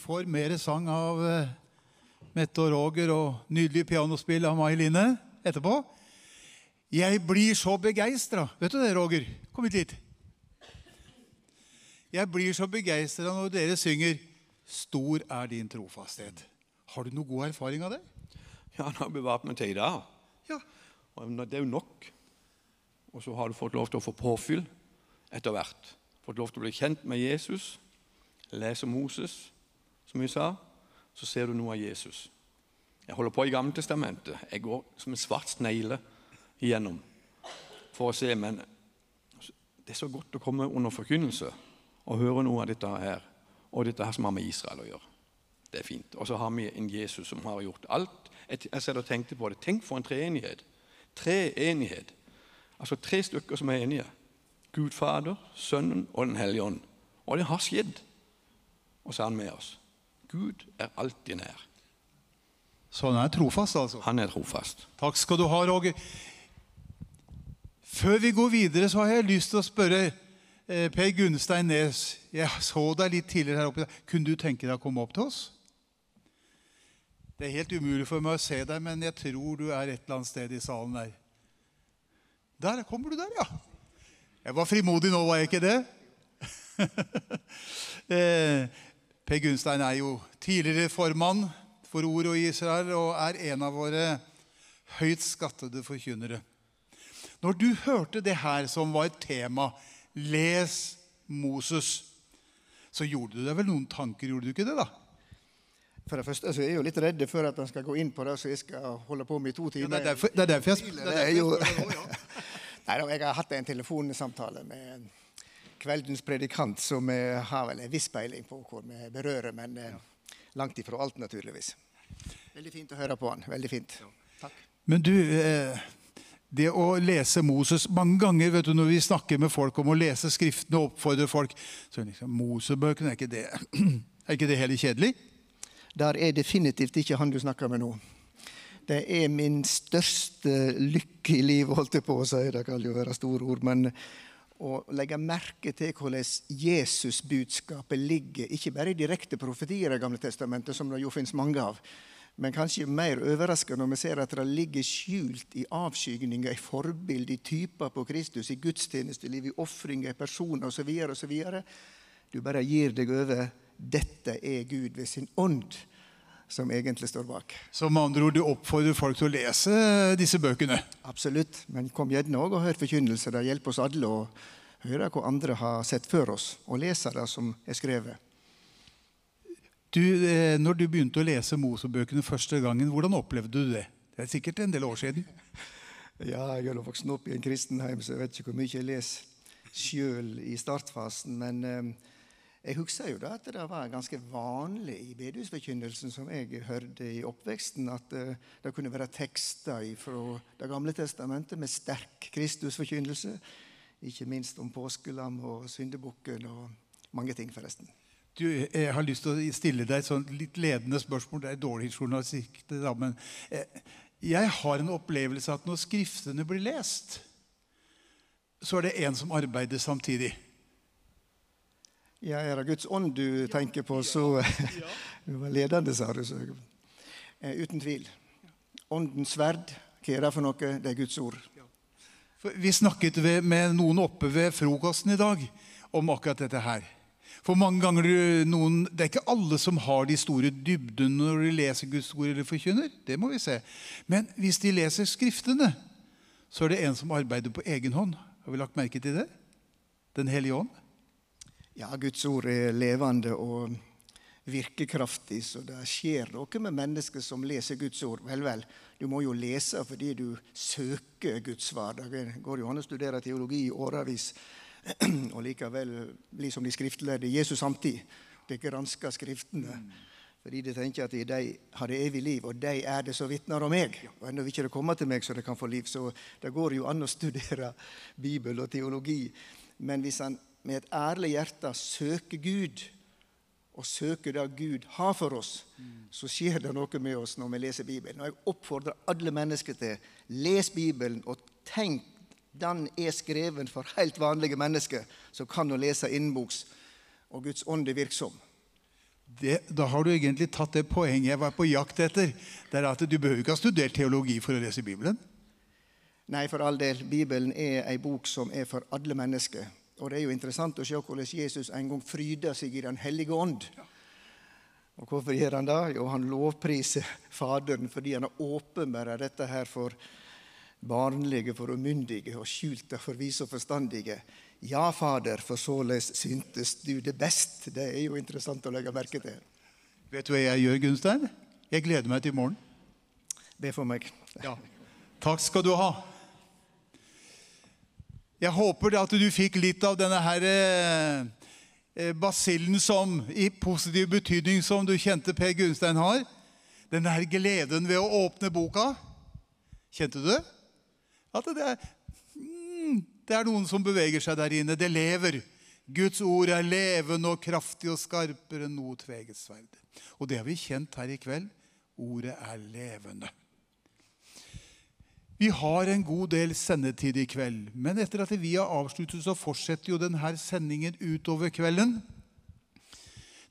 Får mer sang av eh, Mette og Roger og nydelig pianospill av Mai Line etterpå. Jeg blir så begeistra. Vet du det, Roger? Kom hit litt. Jeg blir så begeistra når dere synger 'Stor er din trofasthet'. Har du noe god erfaring av det? Ja, det har bevart meg til i dag. Ja. Og Det er jo nok. Og så har du fått lov til å få påfyll etter hvert. Fått lov til å bli kjent med Jesus, lese Moses, som vi sa. Så ser du noe av Jesus. Jeg holder på i Gamle Testamentet. Jeg går som en svart snegle igjennom for å se. Men det er så godt å komme under forkynnelse og høre noe av dette her. Og dette her som har med Israel å gjøre. Det er fint. Og så har vi en Jesus som har gjort alt. Jeg jeg og tenkte på det. Tenk for en treenighet. Treenighet. Altså tre stykker som er enige. Gud Fader, Sønnen og Den hellige ånd. Og det har skjedd. Og så er han med oss. Gud er alltid nær. Så han er trofast, altså. Han er trofast. Takk skal du ha, Roger. Før vi går videre, så har jeg lyst til å spørre eh, Per Gunstein Nes. Jeg så deg litt tidligere her oppe. Kunne du tenke deg å komme opp til oss? Det er helt umulig for meg å se deg, men jeg tror du er et eller annet sted i salen der. Der kommer du der, ja. Jeg var frimodig nå, var jeg ikke det? *laughs* eh, Per Gunstein er jo tidligere formann for Ord og Israel og er en av våre høyt skattede forkynnere. Når du hørte det her som var et tema, les Moses, så gjorde du deg vel noen tanker, gjorde du ikke det? da? For det første så er jeg jo litt redd for at han skal gå inn på det, så jeg skal holde på med i to Ja, timer. det, er derfor, det er derfor jeg, det er jeg jo ja. *laughs* Nei jeg har hatt en telefonsamtale med kveldens predikant, som vi har vel en viss peiling på hvor vi berører, men ja. langt ifra alt, naturligvis. Veldig fint å høre på han. Veldig fint. Takk. Men du, eh, det å lese Moses Mange ganger vet du, når vi snakker med folk om å lese Skriftene og oppfordrer folk så er liksom, Mosebøkene, er ikke det, *clears throat* er ikke det heller kjedelig? Der er definitivt ikke han du snakker med nå. Det er min største lykke i livet, holdt jeg på å si. Det kan jo være store ord. Men å legge merke til hvordan Jesusbudskapet ligger, ikke bare i direkte profetier i Gamle testamentet, som det jo finnes mange av, men kanskje mer overraskende når vi ser at det ligger skjult i avskygninger, i forbilde, i typer på Kristus, i gudstjenesteliv, i ofringer, i personer osv. osv. Du bare gir deg over. Dette er Gud ved sin ånd som egentlig står bak. Så med andre ord, du oppfordrer folk til å lese disse bøkene. Absolutt. Men kom gjerne òg og hør forkynnelse. Det hjelper oss alle å høre hva andre har sett før oss, og lese det som er skrevet. Du, eh, når du begynte å lese Mosebøkene første gangen, hvordan opplevde du det? Det er sikkert en del år siden. *laughs* Ja, jeg er vokst opp i en kristenheim, så jeg vet ikke hvor mye jeg leser sjøl i startfasen. Men eh, jeg husker jo da at det var ganske vanlig i bedehusforkynnelsen som jeg hørte i oppveksten, at eh, det kunne være tekster fra Det gamle testamentet med sterk Kristusforkynnelse. Ikke minst om påskelam og syndebukken og mange ting, forresten. Du, jeg har lyst til å stille deg et sånt litt ledende spørsmål. Det er dårlig journalistikk. det da, Men eh, jeg har en opplevelse at når Skriftene blir lest, så er det en som arbeider samtidig. Ja, er det Guds ånd du tenker på, så *laughs* Du var ledende, sa du. Så. Eh, uten tvil. Åndens sverd, hva er det for noe? Det er Guds ord. Vi snakket med noen oppe ved frokosten i dag om akkurat dette her. For mange ganger noen, Det er ikke alle som har de store dybdene når de leser Guds ord eller forkynner. Det må vi se. Men hvis de leser Skriftene, så er det en som arbeider på egen hånd. Har vi lagt merke til det? Den hellige ånd. Ja, Guds ord er levende og virkekraftig, så det skjer noe med mennesker som leser Guds ord. Vel, vel, du må jo lese fordi du søker Guds svar. Det går jo an å studere teologi i årevis og likevel bli som de skriftlærde Jesus samtidig. De gransker Skriftene. Fordi de tenker at de har det evig liv, og de er det som vitner om meg. Og ennå vil ikke det komme til meg så det kan få liv. Så det går jo an å studere Bibel og teologi. Men hvis han med et ærlig hjerte søker Gud, og søker det Gud har for oss, så skjer det noe med oss når vi leser Bibelen. Og jeg oppfordrer alle mennesker til les Bibelen og tenk den er skreven for helt vanlige mennesker som kan å lese innboks, og Guds ånd er virksom. Det, da har du egentlig tatt det poenget jeg var på jakt etter. Det er at Du behøver ikke ha studert teologi for å lese Bibelen. Nei, for all del. Bibelen er ei bok som er for alle mennesker. Og det er jo interessant å se hvordan Jesus en gang fryder seg i Den hellige ånd. Og hvorfor gjør han det? Jo, han lovpriser *laughs* Faderen fordi han har åpenbart dette her for barnlige, for umyndige, og skjult det for vise og forstandige. Ja, Fader, for såleis syntes du det best. Det er jo interessant å legge merke til. Vet du hva jeg gjør, Gunstein? Jeg gleder meg til i morgen. Be for meg. Ja. Takk skal du ha. Jeg håper at du fikk litt av denne her eh, basillen som i positiv betydning som du kjente Per Gunstein har. Den her gleden ved å åpne boka. Kjente du det? At det er, mm, det er noen som beveger seg der inne. Det lever. Guds ord er levende og kraftig og skarpere enn noe tveget sverd. Og det har vi kjent her i kveld. Ordet er levende. Vi har en god del sendetid i kveld, men etter at vi har avsluttet, så fortsetter jo denne sendingen utover kvelden.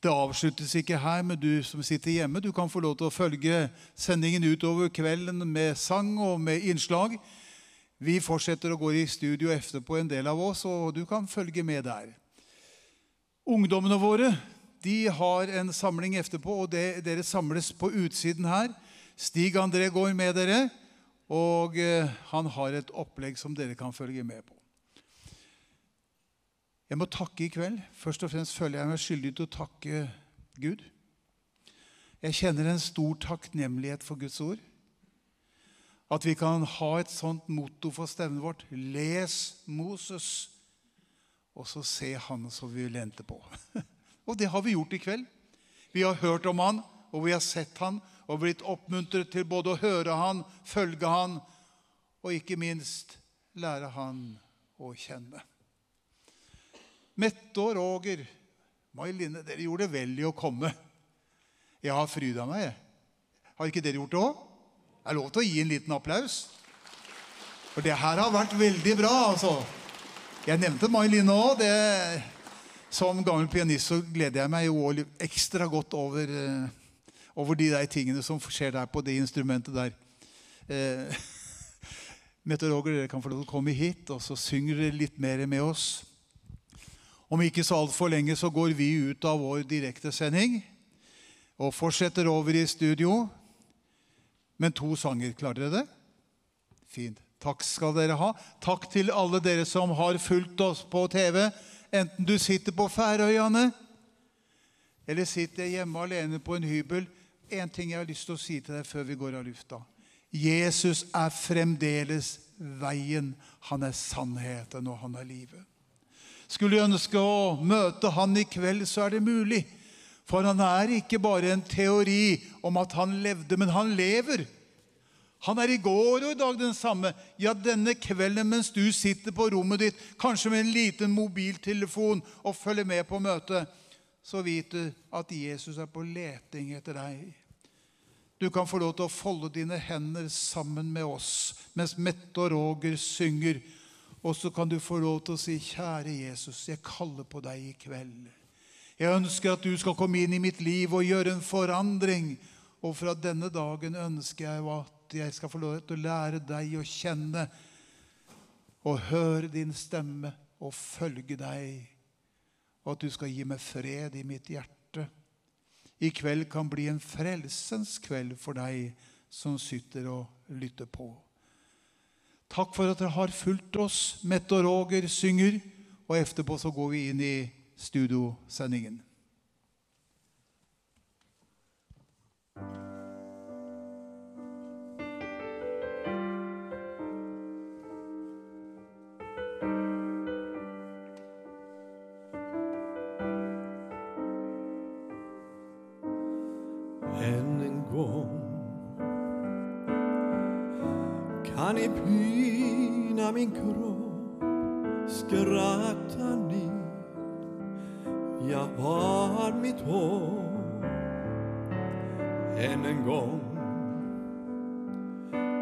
Det avsluttes ikke her, men du som sitter hjemme, du kan få lov til å følge sendingen utover kvelden med sang og med innslag. Vi fortsetter å gå i studio etterpå, en del av oss, og du kan følge med der. Ungdommene våre de har en samling etterpå, og det, dere samles på utsiden her. Stig André går med dere. Og eh, han har et opplegg som dere kan følge med på. Jeg må takke i kveld. Først og fremst føler jeg meg skyldig til å takke Gud. Jeg kjenner en stor takknemlighet for Guds ord. At vi kan ha et sånt motto for stevnet vårt. Les Moses, og så se han som vi lente på. *laughs* Og det har vi gjort i kveld. Vi har hørt om han, og vi har sett han, og blitt oppmuntret til både å høre han, følge han, og ikke minst lære han å kjenne. Mette og Roger, Mai dere gjorde vel i å komme. Jeg har fryda meg. Har ikke dere gjort det òg? Det er lov til å gi en liten applaus. For det her har vært veldig bra, altså. Jeg nevnte Mai Linne òg. Som gammel pianist så gleder jeg meg jo ekstra godt over eh, over de der tingene som skjer der på det instrumentet der. Eh, *laughs* Meteorologer, dere kan få lov til å komme hit, og så synger dere litt mer med oss. Om ikke så altfor lenge så går vi ut av vår direktesending og fortsetter over i studio. Men to sanger. Klarer dere det? Fint. Takk skal dere ha. Takk til alle dere som har fulgt oss på TV, enten du sitter på Færøyene eller sitter hjemme alene på en hybel en ting jeg har lyst til å si til deg før vi går av lufta. Jesus er fremdeles veien. Han er sannheten, og han er livet. Skulle du ønske å møte han i kveld, så er det mulig. For han er ikke bare en teori om at han levde, men han lever. Han er i går og i dag den samme. Ja, denne kvelden mens du sitter på rommet ditt, kanskje med en liten mobiltelefon og følger med på møtet, så vet du at Jesus er på leting etter deg. Du kan få lov til å folde dine hender sammen med oss mens Mette og Roger synger. Og så kan du få lov til å si, kjære Jesus, jeg kaller på deg i kveld. Jeg ønsker at du skal komme inn i mitt liv og gjøre en forandring. Og fra denne dagen ønsker jeg at jeg skal få lov til å lære deg å kjenne og høre din stemme og følge deg. Og at du skal gi meg fred i mitt hjerte. I kveld kan bli en frelsens kveld for deg som sitter og lytter på. Takk for at dere har fulgt oss. Mette og Roger synger, og etterpå så går vi inn i studiosendingen. Kan ni pina min kropp skratta ni Jag har mitt hopp Än en gång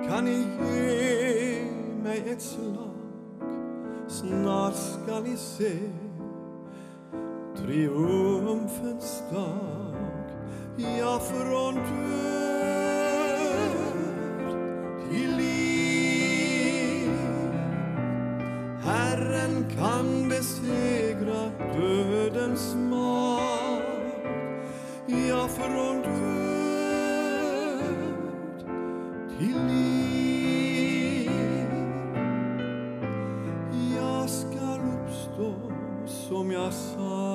kan ni ge mig ett slag? Snart ska ni se triumfens dag. Ja, från död till liv Herren kan besegra dødens makt? Ja, från död till liv. Jag skall uppstå som jag sagt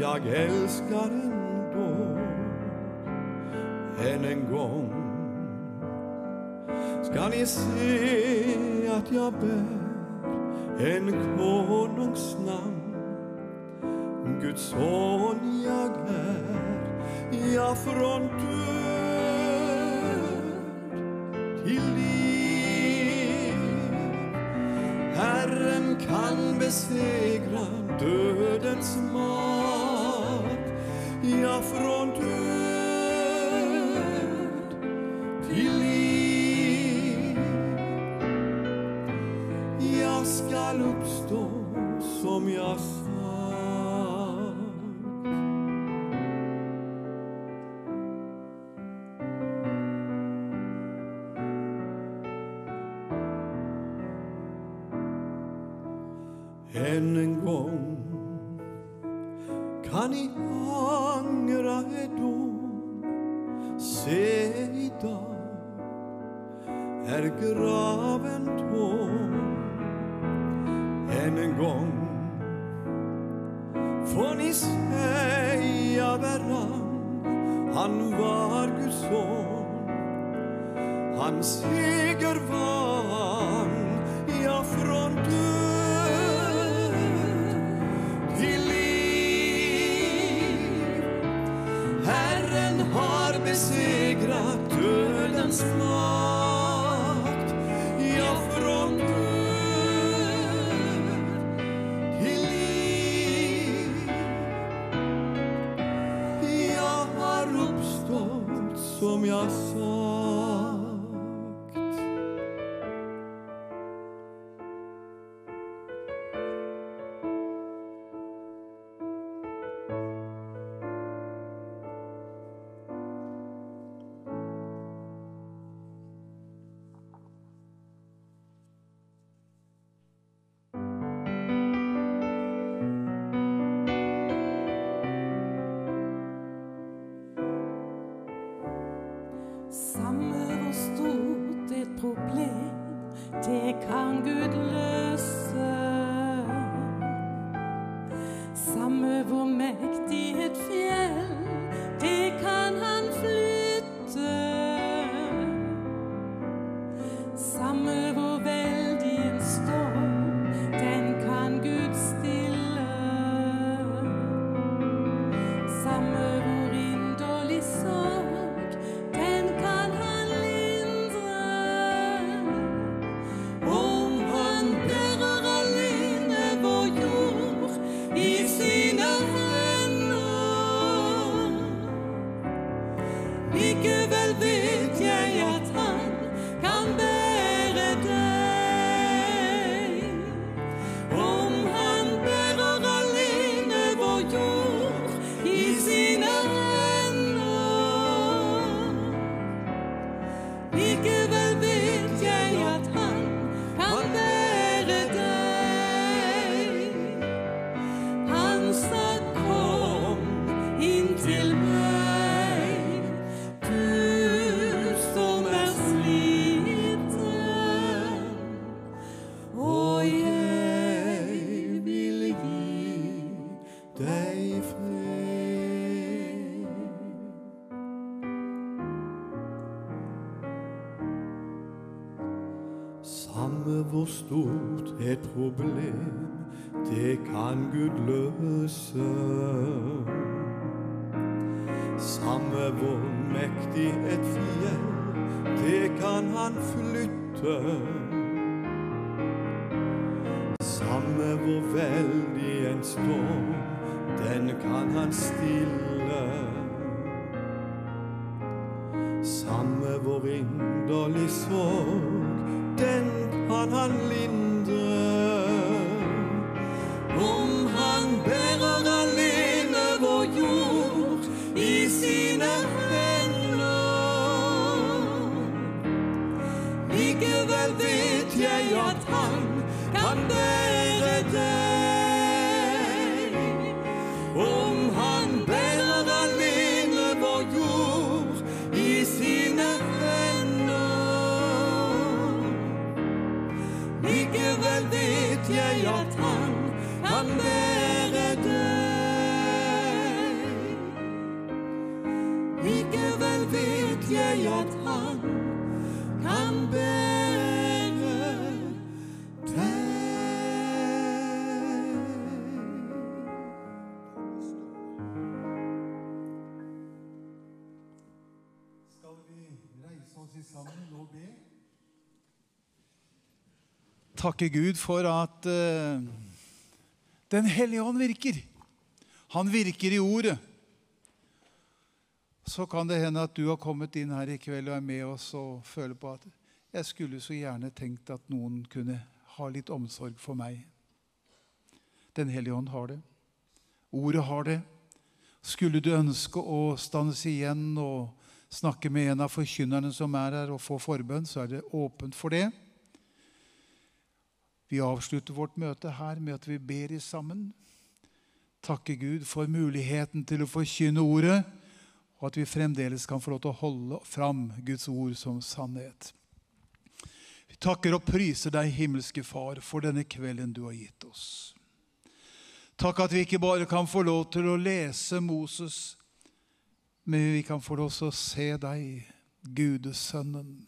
jag älskar ändå Än en gång ska ni se att jag bär en konungs namn Guds son jag är Ja, från död till liv. Herren kan besegra dödens makt Ja, från död till liv. Jag skall uppstå som jag sagt. Än en gång kan ni stort et problem, det kan Gud løse. Samme hvor mektig et fjell, det kan han flytte. Samme hvor veldig en storm, den kan han stille. Samme hvor inderlig sorg, Likevel vet jeg at han kan bære Takke Gud for at uh, Den hellige ånd virker. Han virker i ordet. Så kan det hende at du har kommet inn her i kveld og er med oss og føler på at jeg skulle så gjerne tenkt at noen kunne ha litt omsorg for meg. Den hellige ånd har det. Ordet har det. Skulle du ønske å stanse igjen og snakke med en av forkynnerne som er her, og få forbønn, så er det åpent for det. Vi avslutter vårt møte her med at vi ber i sammen. Takke Gud for muligheten til å forkynne ordet, og at vi fremdeles kan få lov til å holde fram Guds ord som sannhet. Vi takker og priser deg, himmelske Far, for denne kvelden du har gitt oss. Takk at vi ikke bare kan få lov til å lese Moses, men vi kan få lov til å se deg, Gudesønnen.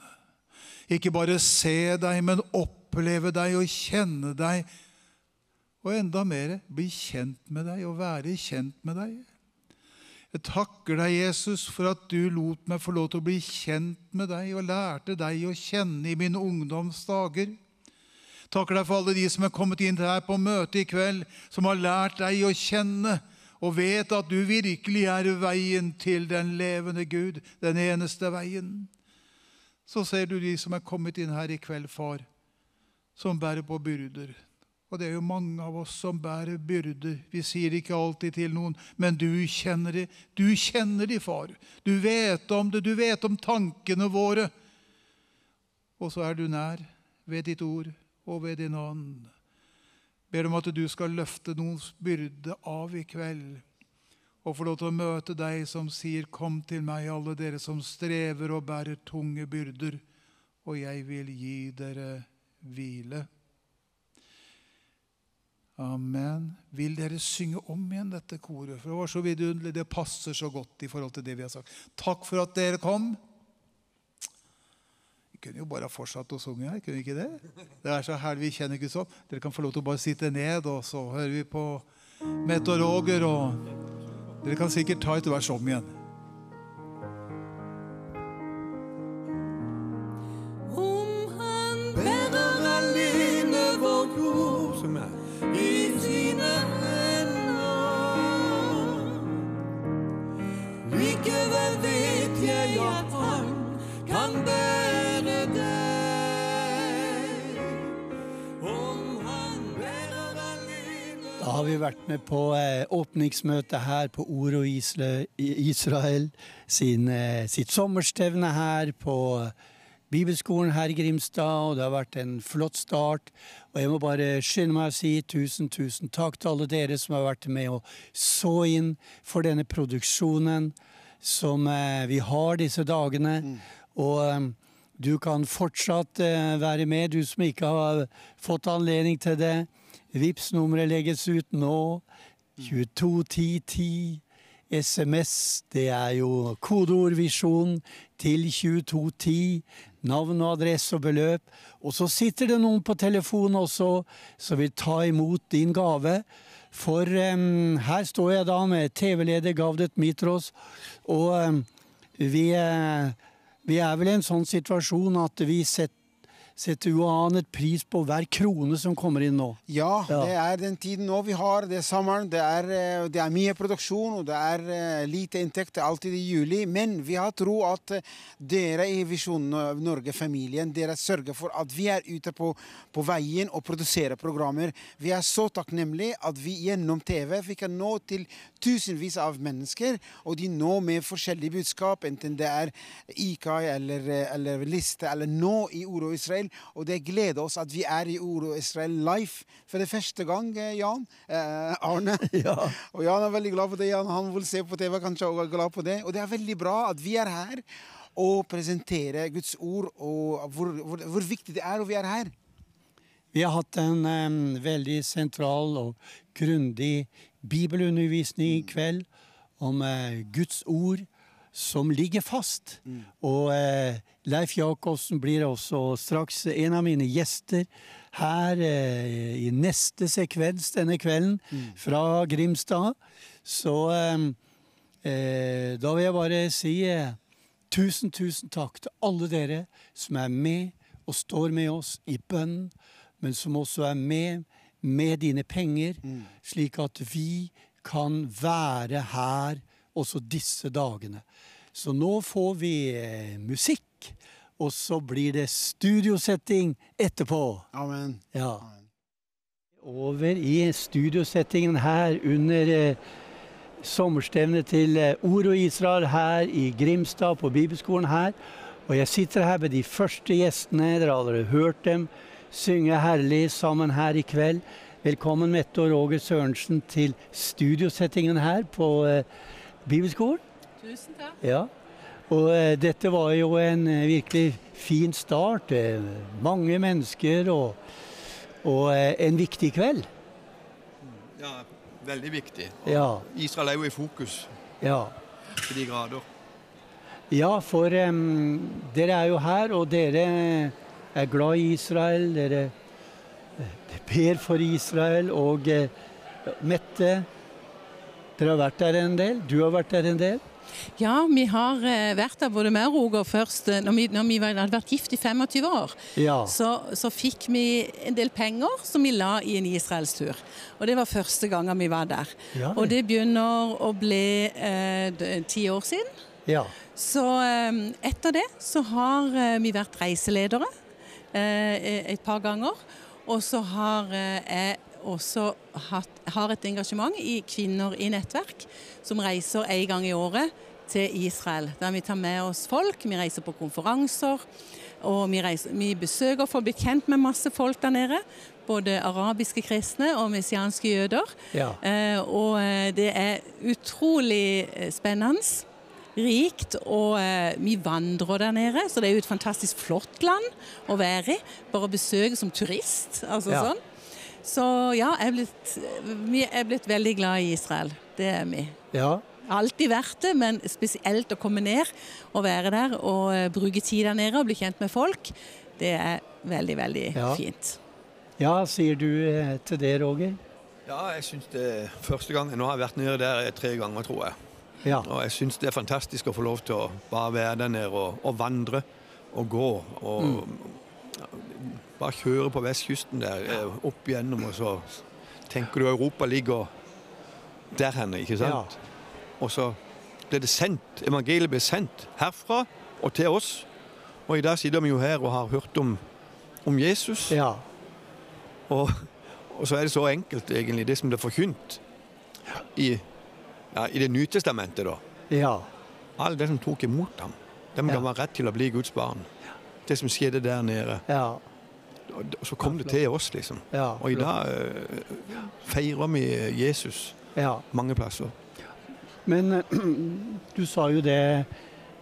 Ikke bare se deg, men oppleve deg og kjenne deg. Og enda mer bli kjent med deg og være kjent med deg. Jeg takker deg, Jesus, for at du lot meg få lov til å bli kjent med deg og lærte deg å kjenne i mine ungdomsdager. Takker deg for alle de som er kommet inn her på møtet i kveld, som har lært deg å kjenne og vet at du virkelig er veien til den levende Gud, den eneste veien. Så ser du de som er kommet inn her i kveld, far, som bærer på byrder. Og det er jo mange av oss som bærer byrder. Vi sier ikke alltid til noen, men du kjenner det. Du kjenner de, far. Du vet om det. Du vet om tankene våre. Og så er du nær ved ditt ord og ved din ånd. Ber om at du skal løfte noens byrde av i kveld. Og få lov til å møte deg som sier, 'Kom til meg, alle dere som strever og bærer tunge byrder, og jeg vil gi dere hvile'. Amen. Vil dere synge om igjen dette koret? For Det var så vidunderlig. Det passer så godt i forhold til det vi har sagt. Takk for at dere kom. Vi kunne jo bare fortsatt å synge her. kunne vi ikke det? Det er så herlig vi kjenner Guds ånd. Dere kan få lov til å bare sitte ned, og så hører vi på Mette og Roger. Og dere kan sikkert ta et vers om igjen. Om han Bærer alene vår jord Som er har vi vært med på eh, åpningsmøte her på Oro Isle, Israel. Sin, eh, sitt sommerstevne her på Bibelskolen her i Grimstad. Og det har vært en flott start. Og jeg må bare skynde meg å si tusen, tusen takk til alle dere som har vært med og så inn for denne produksjonen som eh, vi har disse dagene. Og eh, du kan fortsatt være med, du som ikke har fått anledning til det. Vips nummeret legges ut nå. 221010. SMS, det er jo kodeordvisjon til 2210. Navn og adresse og beløp. Og så sitter det noen på telefonen også som vil ta imot din gave. For um, her står jeg da med TV-leder Gavdet Mitros, og um, vi, uh, vi er vel i en sånn situasjon at vi set, setter uanet pris på hver krone som kommer inn nå. Ja, Ja. det er den tiden nå vi har. Det er sommeren. Det er, eh, det er mye produksjon, og det er eh, lite inntekt. Det er alltid i juli. Men vi har tro at eh, dere i Visjon Norge-familien dere sørger for at vi er ute på, på veien og produserer programmer. Vi er så takknemlige at vi gjennom TV vi kan nå til tusenvis av mennesker, og de nå med forskjellige budskap, enten det er IKAI eller, eh, eller Liste eller nå i Oro Israel. Og det gleder oss at vi er i Oro Israel Life for det første gang, eh, Jan. Eh, Arne. *laughs* Og Jan er veldig glad på det. Jan. Han vil se på TV, kanskje, og er glad på det. Og det er veldig bra at vi er her og presenterer Guds ord, og hvor, hvor, hvor viktig det er at vi er her. Vi har hatt en um, veldig sentral og grundig bibelundervisning i kveld om uh, Guds ord som ligger fast. Og eh, Leif Jacobsen blir også straks en av mine gjester her eh, i neste sekvens denne kvelden fra Grimstad. Så em, eh, da vil jeg bare si eh, tusen, tusen takk til alle dere som er med og står med oss i bønn, men som også er med med dine penger, slik at vi kan være her også disse dagene. Så nå får vi eh, musikk, og så blir det studiosetting etterpå. Amen. Ja. Over i studiosettingen her under eh, sommerstevnet til eh, Ord og Israel her i Grimstad, på bibelskolen her. Og jeg sitter her med de første gjestene. Dere har allerede hørt dem synge herlig sammen her i kveld. Velkommen Mette og Roger Sørensen til studiosettingen her på eh, bibelskolen. Tusen takk. Ja. Og eh, dette var jo en eh, virkelig fin start. Eh, mange mennesker og, og eh, en viktig kveld. Ja, veldig viktig. Ja. Israel er jo i fokus Ja. til de grader. Ja, for em, dere er jo her, og dere er glad i Israel. Dere eh, ber for Israel. Og eh, Mette, dere har vært der en del. Du har vært der en del. Ja, vi har eh, vært der både med Roger først. eh, Når vi, når vi hadde vært gift i 25 år, Ja. så, så fikk vi en del penger som vi la i en israelstur. Og det var første gangen vi var der. Ja, Og det begynner å bli eh, ti år siden. Ja. Så eh, etter det så har eh, vi vært reiseledere eh, et par ganger. Og så har jeg også hatt, har et engasjement i Kvinner i nettverk, som reiser en gang i året til Israel. Der vi tar med oss folk, vi reiser på konferanser. Og vi, reiser, vi besøker folk, blir kjent med masse folk der nede. Både arabiske kristne og messianske jøder. Ja. Eh, og eh, det er utrolig eh, spennende. Rikt, og eh, vi vandrer der nede, så det er jo et fantastisk flott land å være i. Bare besøke som turist. altså Ja. sånn. Så ja, jeg er blitt, vi er blitt veldig glad i Israel. Det er vi. Ja. Alltid vært det, men spesielt å komme ned og være der og eh, bruke tid der nede og bli kjent med folk, det er veldig, veldig Ja. fint. ja, sier du eh, til det, Roger? Ja, jeg syns det er første gang Nå har jeg vært nede der tre ganger, tror jeg. Ja. Og jeg syns det er fantastisk å få lov til å bare være der nede og, og vandre og gå. Og bare kjøre på vestkysten der, eh, opp igjennom, og så tenker du Europa ligger der henne, ikke sant? Og så ble det sendt, evangeliet ble sendt herfra og til oss. Og i dag sitter vi jo her og har hørt om, om Jesus. Ja. Og, og så er det så enkelt, egentlig, det som det er forkynt i, ja, i Det nye testamentet, da. Ja. Alle de som tok imot ham, de kan være rett til å bli Guds barn. Det som skjedde der nede. Ja. Og så kom det til oss, liksom. Ja, Og i dag eh, feirer vi Jesus Ja. mange plasser. Men eh, *clears throat* du sa jo det,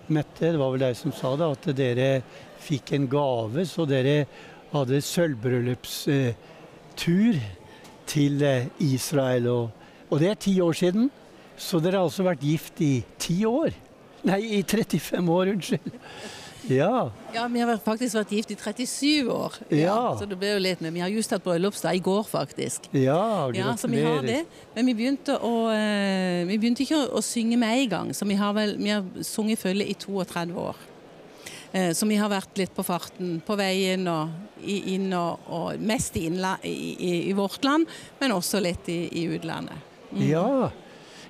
Mette, det var vel deg som sa det, at dere fikk en gave, så dere hadde sølvbryllupstur til eh, Israel. Og, og det er ti år siden. Så dere har altså vært gift i ti år? Nei, i 35 år, unnskyld. Ja. Ja, vi har faktisk vært gift i 37 år. Ja. Så det ble jo litt, med. vi har just hatt bryllupsdag i går, faktisk. Ja, Ja, så vi har det. gratulerer. Men vi begynte, å, eh, vi begynte ikke å, å synge med en gang, så vi har, vel, vi har sunget følge i 32 år. Eh, Så vi har vært litt på farten på veien og inn og, og mest i, innla, i, i, i vårt land, men også litt i, i utlandet. Mm. Ja.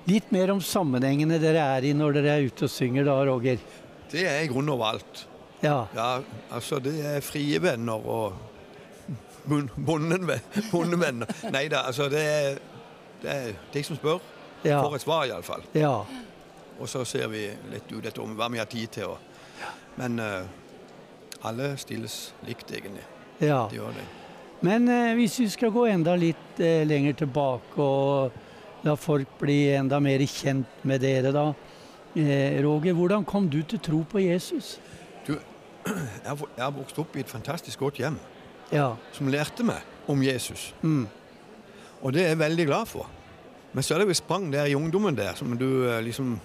Litt mer om sammenhengene dere er i når dere er ute og synger da, Roger. Det er i grunnen overalt. Ja. Ja, altså det er frie venner og bondevenner. Nei da, altså det er, det er de som spør, Ja. får et svar iallfall. Ja. Og så ser vi litt ut etter om hva vi har tid til. Og, men uh, alle stilles likt, egentlig. Ja. De gjør det. Men uh, hvis vi skal gå enda litt uh, lenger tilbake og la folk bli enda mer kjent med dere, da. Roger, hvordan kom du til tro på Jesus? *clears throat* Jeg har vokst opp i et fantastisk godt hjem Ja. som lærte meg om Jesus. Mm. Og det er jeg veldig glad for. Men så er det jo sprang der i ungdommen der som du eh, liksom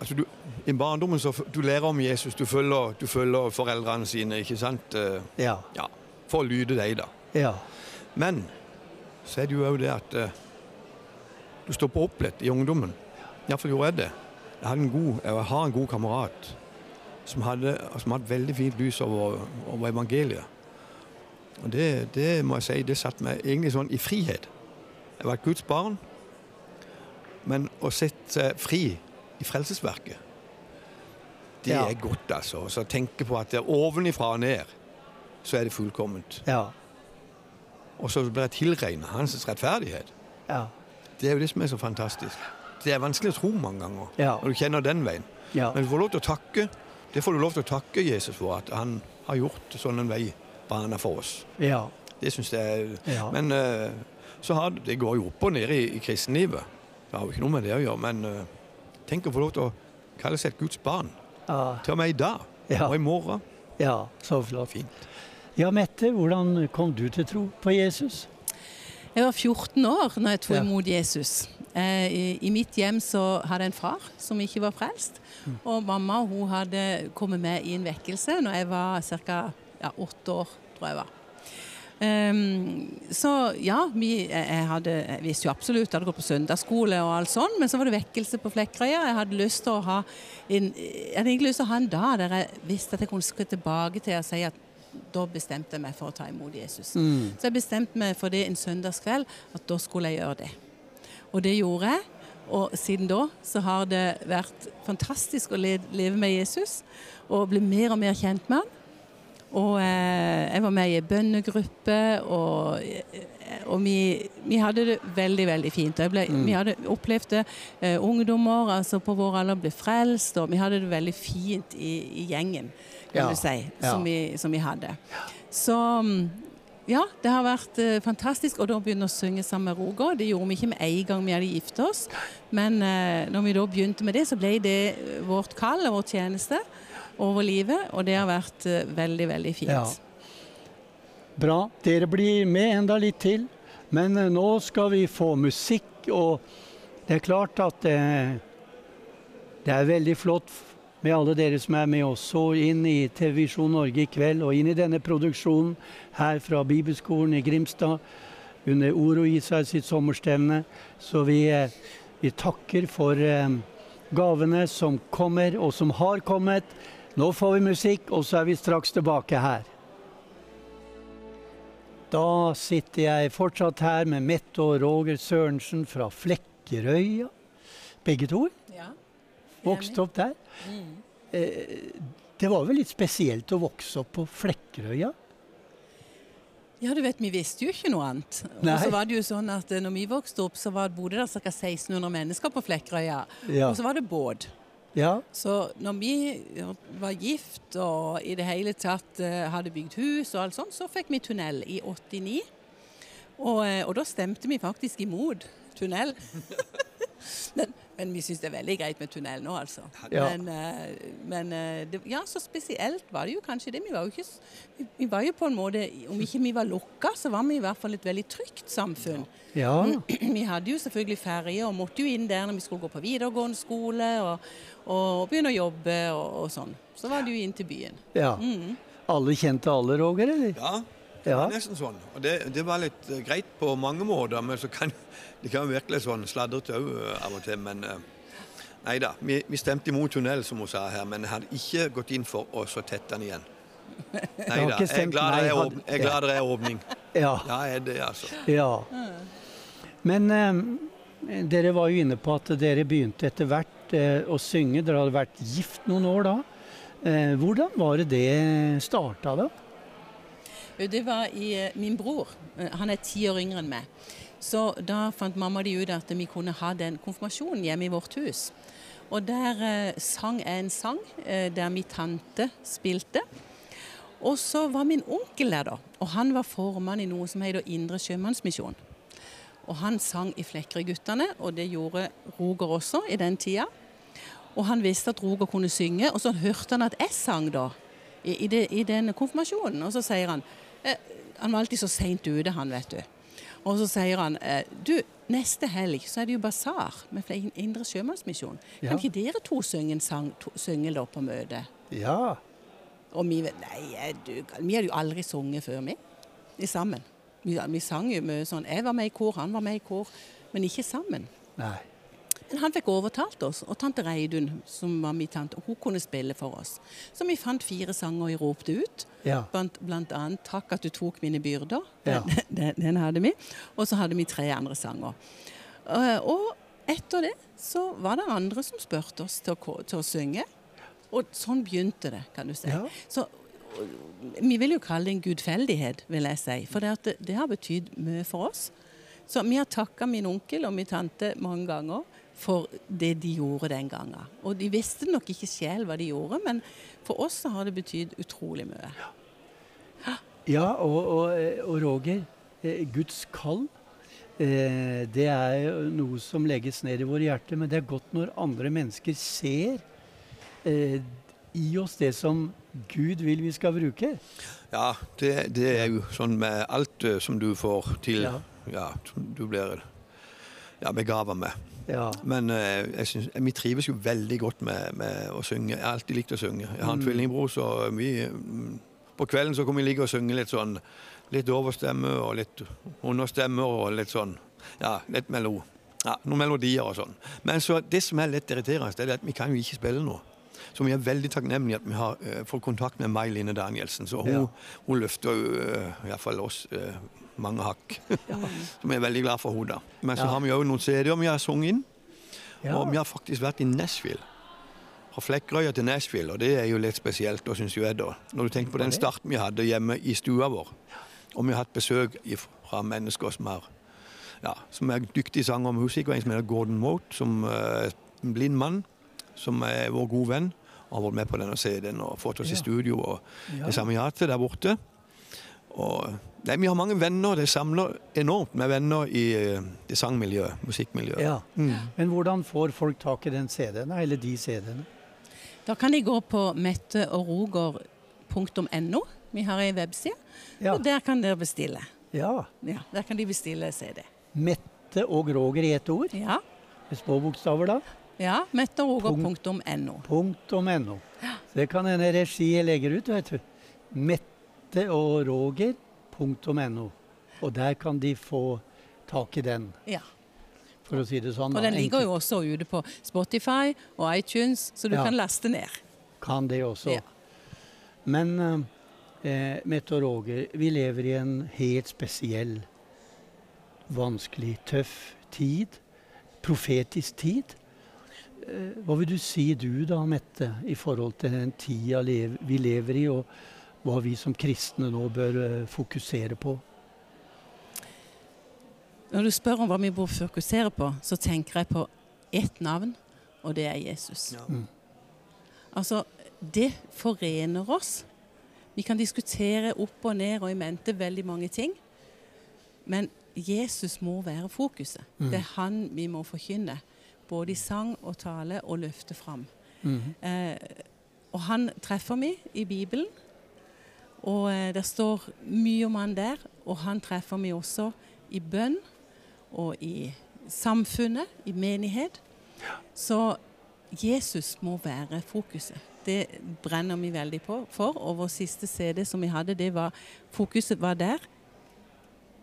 Altså du, I barndommen så du lærer om Jesus, du følger, du følger foreldrene sine, ikke sant? Eh, Ja. ja for å lyde deg, da. Ja. Men så er det jo òg det at eh, du stopper opp litt i ungdommen. Iallfall gjorde jeg det. Jeg, en god, jeg har en god kamerat som hadde, som hadde veldig fint lys over, over evangeliet. Og det, det må jeg si, det satte meg egentlig sånn i frihet. Jeg var et Guds barn, men å sitte seg fri i Frelsesverket, det Ja. er godt, altså. Så tenke på at det er ovenifra og ned, så er det fullkomment. Ja. Og så blir jeg tilregnet hans rettferdighet. Ja. Det er jo det som er så fantastisk. Det er vanskelig å tro mange ganger når du kjenner den veien. Men du får lov til å takke det får du lov til å takke Jesus for, at han har gjort sånn en vei bana for oss. Ja. Det syns jeg Ja. Men eh, så har det, går jo opp og ned i, i kristenlivet. Det har jo ikke noe med det å gjøre. Men eh, tenk å få lov til å kalle seg et Guds barn. Ja. Til og med i dag Ja. og i morgen. ja. Så flott. Fint. Ja, Mette, hvordan kom du til tro på Jesus? Jeg var 14 år når jeg tok Ja. imot Jesus. Eh, i, mitt hjem så hadde jeg en far som ikke var frelst. Mm. Og mamma hun hadde kommet med i en vekkelse når jeg var ca. Ja, åtte år, tror jeg var. Um, så ja, vi, jeg, jeg, hadde, jeg visste jo absolutt jeg hadde gått på søndagsskole og alt sånt, men så var det vekkelse på Flekkerøya. Jeg hadde lyst til å ha en, jeg hadde egentlig lyst til å ha en dag der jeg visste at jeg kunne skrive tilbake til og si at da bestemte jeg meg for å ta imot Jesus. Mm. Så jeg bestemte meg for det en søndagskveld, at da skulle jeg gjøre det. Og det gjorde jeg. Og siden da så har det vært fantastisk å leve med Jesus og bli mer og mer kjent med han. Og eh, jeg var med i en bønnegruppe, og, eh, og vi, vi hadde det veldig, veldig fint. Ble, Mm. Vi hadde opplevd det. Eh, ungdommer altså på vår alder ble frelst, og vi hadde det veldig fint i, i gjengen, kan Ja, du si, ja. som, vi, som vi hadde. Så mm, ja, det har vært eh, fantastisk. Og da begynne å synge sammen med Roger. Det gjorde vi ikke med en gang vi hadde giftet oss. Men eh, når vi da begynte med det, så ble det eh, vårt kall og vår tjeneste over livet. Og det har vært eh, veldig, veldig fint. Bra. Dere blir med enda litt til. Men eh, nå skal vi få musikk, og det er klart at eh, det er veldig flott med alle dere som er med oss Og inn i TV Visjon Norge i kveld, og inn i denne produksjonen her fra Bibelskolen i Grimstad under Oro Israel sitt sommerstevne. Så vi, eh, vi takker for eh, gavene som kommer, og som har kommet. Nå får vi musikk, og så er vi straks tilbake her. Da sitter jeg fortsatt her med Mette og Roger Sørensen fra Flekkerøya. Begge to. Vokste opp der. Eh, det var vel litt spesielt å vokse opp på Flekkerøya? Ja, du vet, vi visste jo ikke noe annet. Og så var det jo sånn at eh, når vi vokste opp, så var, bodde det ca. 1600 mennesker på Flekkerøya. Ja. Og så var det båt. Ja. Så når vi var gift og i det hele tatt eh, hadde bygd hus og alt sånt, så fikk vi tunnel i 89. Og, og da stemte vi faktisk imot tunnel. *laughs* Men Men vi syns det er veldig greit med tunnel nå, altså. Ja. Men, eh, men eh, det, ja, så spesielt var det jo kanskje det. Vi var jo, ikke, vi, vi var jo på en måte Om ikke vi var lukka, så var vi i hvert fall et veldig trygt samfunn. Ja. *clears throat* Vi hadde jo selvfølgelig ferje og måtte jo inn der når vi skulle gå på videregående skole og, og begynne å jobbe og, og sånn. Så var det jo inn til byen. ja. Mm. Alle kjente alle, Roger? eller? Ja, det Ja. var nesten sånn. Og det, det var litt eh, greit på mange måter, men så kan *laughs* det kan jo virke litt sånn sladrete òg av og til. Men eh, nei da. Vi, vi stemte imot tunnel, som hun sa her, men hadde ikke gått inn for å så tette den igjen. *laughs* Nei da. Jeg er glad det er, åpning. jeg er glad det er åpning. Ja. Ja, er det, altså. Ja. Men eh, dere var jo inne på at dere begynte etter hvert eh, å synge. Dere hadde vært gift noen år da. Eh, hvordan var det det starta, da? Det var i eh, min bror. eh, Han er ti år yngre enn meg. Så da fant mamma de ut at vi kunne ha den konfirmasjonen hjemme i vårt hus. Og der eh, sang jeg en sang der min tante spilte. Og så var min onkel der, da. Og han var formann i noe som heter Indre Sjømannsmisjon. Og han sang i Flekkerøy-guttene, og det gjorde Roger også i den tida. Og han visste at Roger kunne synge, og så hørte han at jeg sang da, i, i, i den konfirmasjonen. Og så sier han Han var alltid så seint ute, han, vet du. Og så sier han eh, Du, neste helg så er det jo basar med Indre Sjømannsmisjon. Ja. Kan ikke dere to synge en sang to, synge da på møtet? Ja. Og vi nei, er du? Vi hadde jo aldri sunget før, vi. I sammen. Vi, vi sang jo mye sånn Jeg var med i kor, han var med i kor, men ikke sammen. Nei. Han fikk overtalt oss, og tante Reidun, som var min tante, hun kunne spille for oss. Så vi fant fire sanger og ropte ut. Ja. Blant, blant annet 'Takk at du tok mine byrder'. Ja. Den, *laughs* den, den hadde vi. Og så hadde vi tre andre sanger. Eh, og etter det så var det andre som spurte oss til å, til å synge. Og sånn begynte det, kan du si. Ja. Så vi vil jo kalle det en gudfeldighet, vil jeg si. For det, at det, det har betydd mye for oss. Så vi har takka min onkel og min tante mange ganger for det de gjorde den gangen. Og de visste nok ikke selv hva de gjorde, men for oss så har det betydd utrolig mye. Ja, og, og, og Roger, eh, Guds kall, eh, det er noe som legges ned i våre hjerter, men det er godt når andre mennesker ser eh, i oss det som Gud vil vi skal bruke. Ja, det, det er jo sånn med alt eh, som du får til. Ja. Ja, som du blir ja, begava med. Ja. Men eh, jeg synes, vi trives jo veldig godt med, med å synge. Jeg har alltid likt å synge. Jeg har en Mm. tvillingbror, så vi mm, På kvelden så kan vi ligge og synge litt sånn litt overstemme og litt understemme og litt sånn Ja, litt melo. Ja, noen melodier og sånn. Men så det som er litt irriterende, det er at vi kan jo ikke spille nå. Så vi er veldig takknemlige at vi har uh, fått kontakt med May Line Danielsen. Så hun, Ja. hun løfter uh, iallfall oss eh, mange hakk. *laughs* Som er veldig glad for henne. Men så har vi òg noen CD-er vi har sunget inn. Og vi har faktisk vært i Nashville. Fra Flekkerøya til Nashville, og det er jo litt spesielt, og syns jeg. da. Når du tenker på den starten vi hadde hjemme i stua vår, og vi har hatt besøk fra mennesker som er, ja, som er dyktige sanger og musikere. En som heter Gordon Mote, som er en blind mann, som er vår gode venn. Og har vært med på denne CD-en og fått oss Ja. i studio og Ja. det samme ja til der borte. Og nei, Vi har mange venner. Det samler enormt med venner i eh, det sangmiljøet, musikkmiljøet. Ja. Mm. Men hvordan får folk tak i den CD-en, eller de CD-ene? Da kan de gå på metteogroger.no. Vi har ei webside, Ja. og der kan dere bestille. Ja. Ja, Der kan de bestille CD. Mette og Roger i ett ord? Ja. Med små bokstaver, da? Ja, metteroger.no. Punkt, .no. Det kan hende regi legger ut, vet du. Mette og Roger .no. Og der kan de få tak i den, Ja. for å si det sånn. Og den ligger jo også ute på Spotify og iTunes, så du Ja. kan laste ned. Kan det også. Ja. Men eh, Mette og Roger, vi lever i en helt spesiell, vanskelig, tøff tid. Profetisk tid. Eh, hva vil du si du da, Mette, i forhold til den tida vi lever i, og hva vi som kristne nå bør eh, fokusere på? Når du spør om hva vi bør fokusere på, så tenker jeg på ett navn, og det er Jesus. Mm. Altså, det forener oss. Vi kan diskutere opp og ned og i mente veldig mange ting, men Jesus må være fokuset. Mm. Det er han vi må forkynne. både i sang og tale, og løfte fram. Mm. Eh, og han treffer meg i Bibelen. Og eh, det står mye om han der. Og han treffer meg også i bønn og i samfunnet, i menighet. Så Jesus må være fokuset. Det brenner vi veldig på for. Og vår siste CD som vi hadde, det var fokuset var der.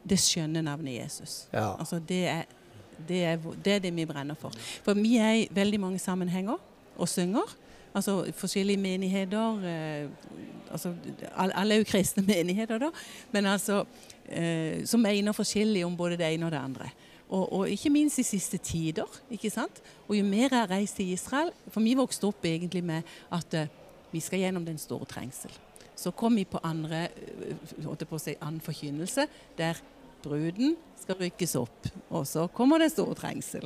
Det skjønne navnet Jesus. Ja. Altså det er, det, er, det er det vi brenner for. For vi er i veldig mange sammenhenger og synger. Altså forskjellige menigheter. Eh, altså, alle er jo kristne *laughs* menigheter, da. Men altså eh, som mener forskjellig om både det ene og det andre. Og, og ikke minst i siste tider. ikke sant? Og jo mer jeg har reist til Israel For vi vokste opp egentlig med at eh, vi skal gjennom den store trengsel. Så kom vi på andre holdt jeg på å si, annen forkynnelse, der bruden skal rykkes opp. Og så kommer den store trengsel.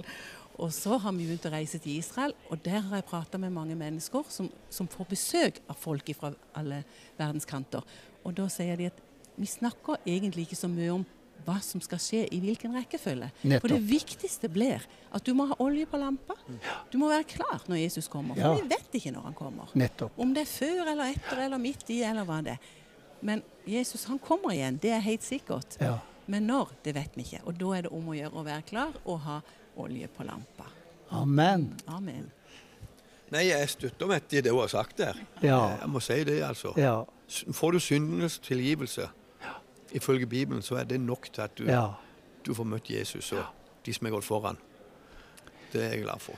Og så har vi begynt å reise til Israel, og der har jeg prata med mange mennesker som, som får besøk av folk fra alle verdens kanter. Og da sier de at vi snakker egentlig ikke så mye om hva som skal skje i hvilken rekkefølge. Nettopp. For det viktigste blir at du må ha olje på lampa. Du må være klar når Jesus kommer. For Ja. vi vet ikke når han kommer. Nettopp. Om det er før eller etter eller midt i eller hva det er. Men Jesus han kommer igjen, det er helt sikkert. Ja. Men når, det vet vi ikke. Og da er det om å gjøre å være klar og ha olje på lampa. Amen. Amen. Nei, jeg støtter meg til det hun har sagt der. Ja. Jeg må si det, altså. Ja. Får du syndenes tilgivelse, ifølge Bibelen, så er det nok til at du, Ja. du får møtt Jesus og de som er gått foran. Det er jeg glad for.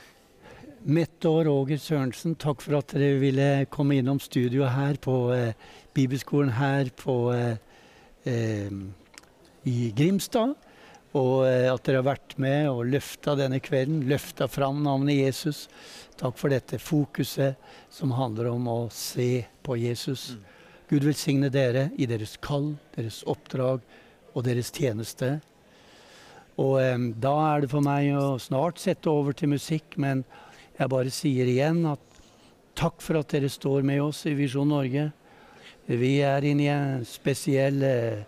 Mette og Roger Sørensen, takk for at dere ville komme innom studioet her på eh, Bibelskolen her på, eh, eh, i Grimstad. Og eh, at dere har vært med og løfta denne kvelden, løfta fram navnet Jesus. Takk for dette fokuset som handler om å se på Jesus. Gud velsigne dere i deres kall, deres oppdrag og deres tjeneste. Og eh, da er det for meg å snart sette over til musikk, men jeg bare sier igjen at takk for at dere står med oss i Visjon Norge. Vi er inne i en spesiell eh,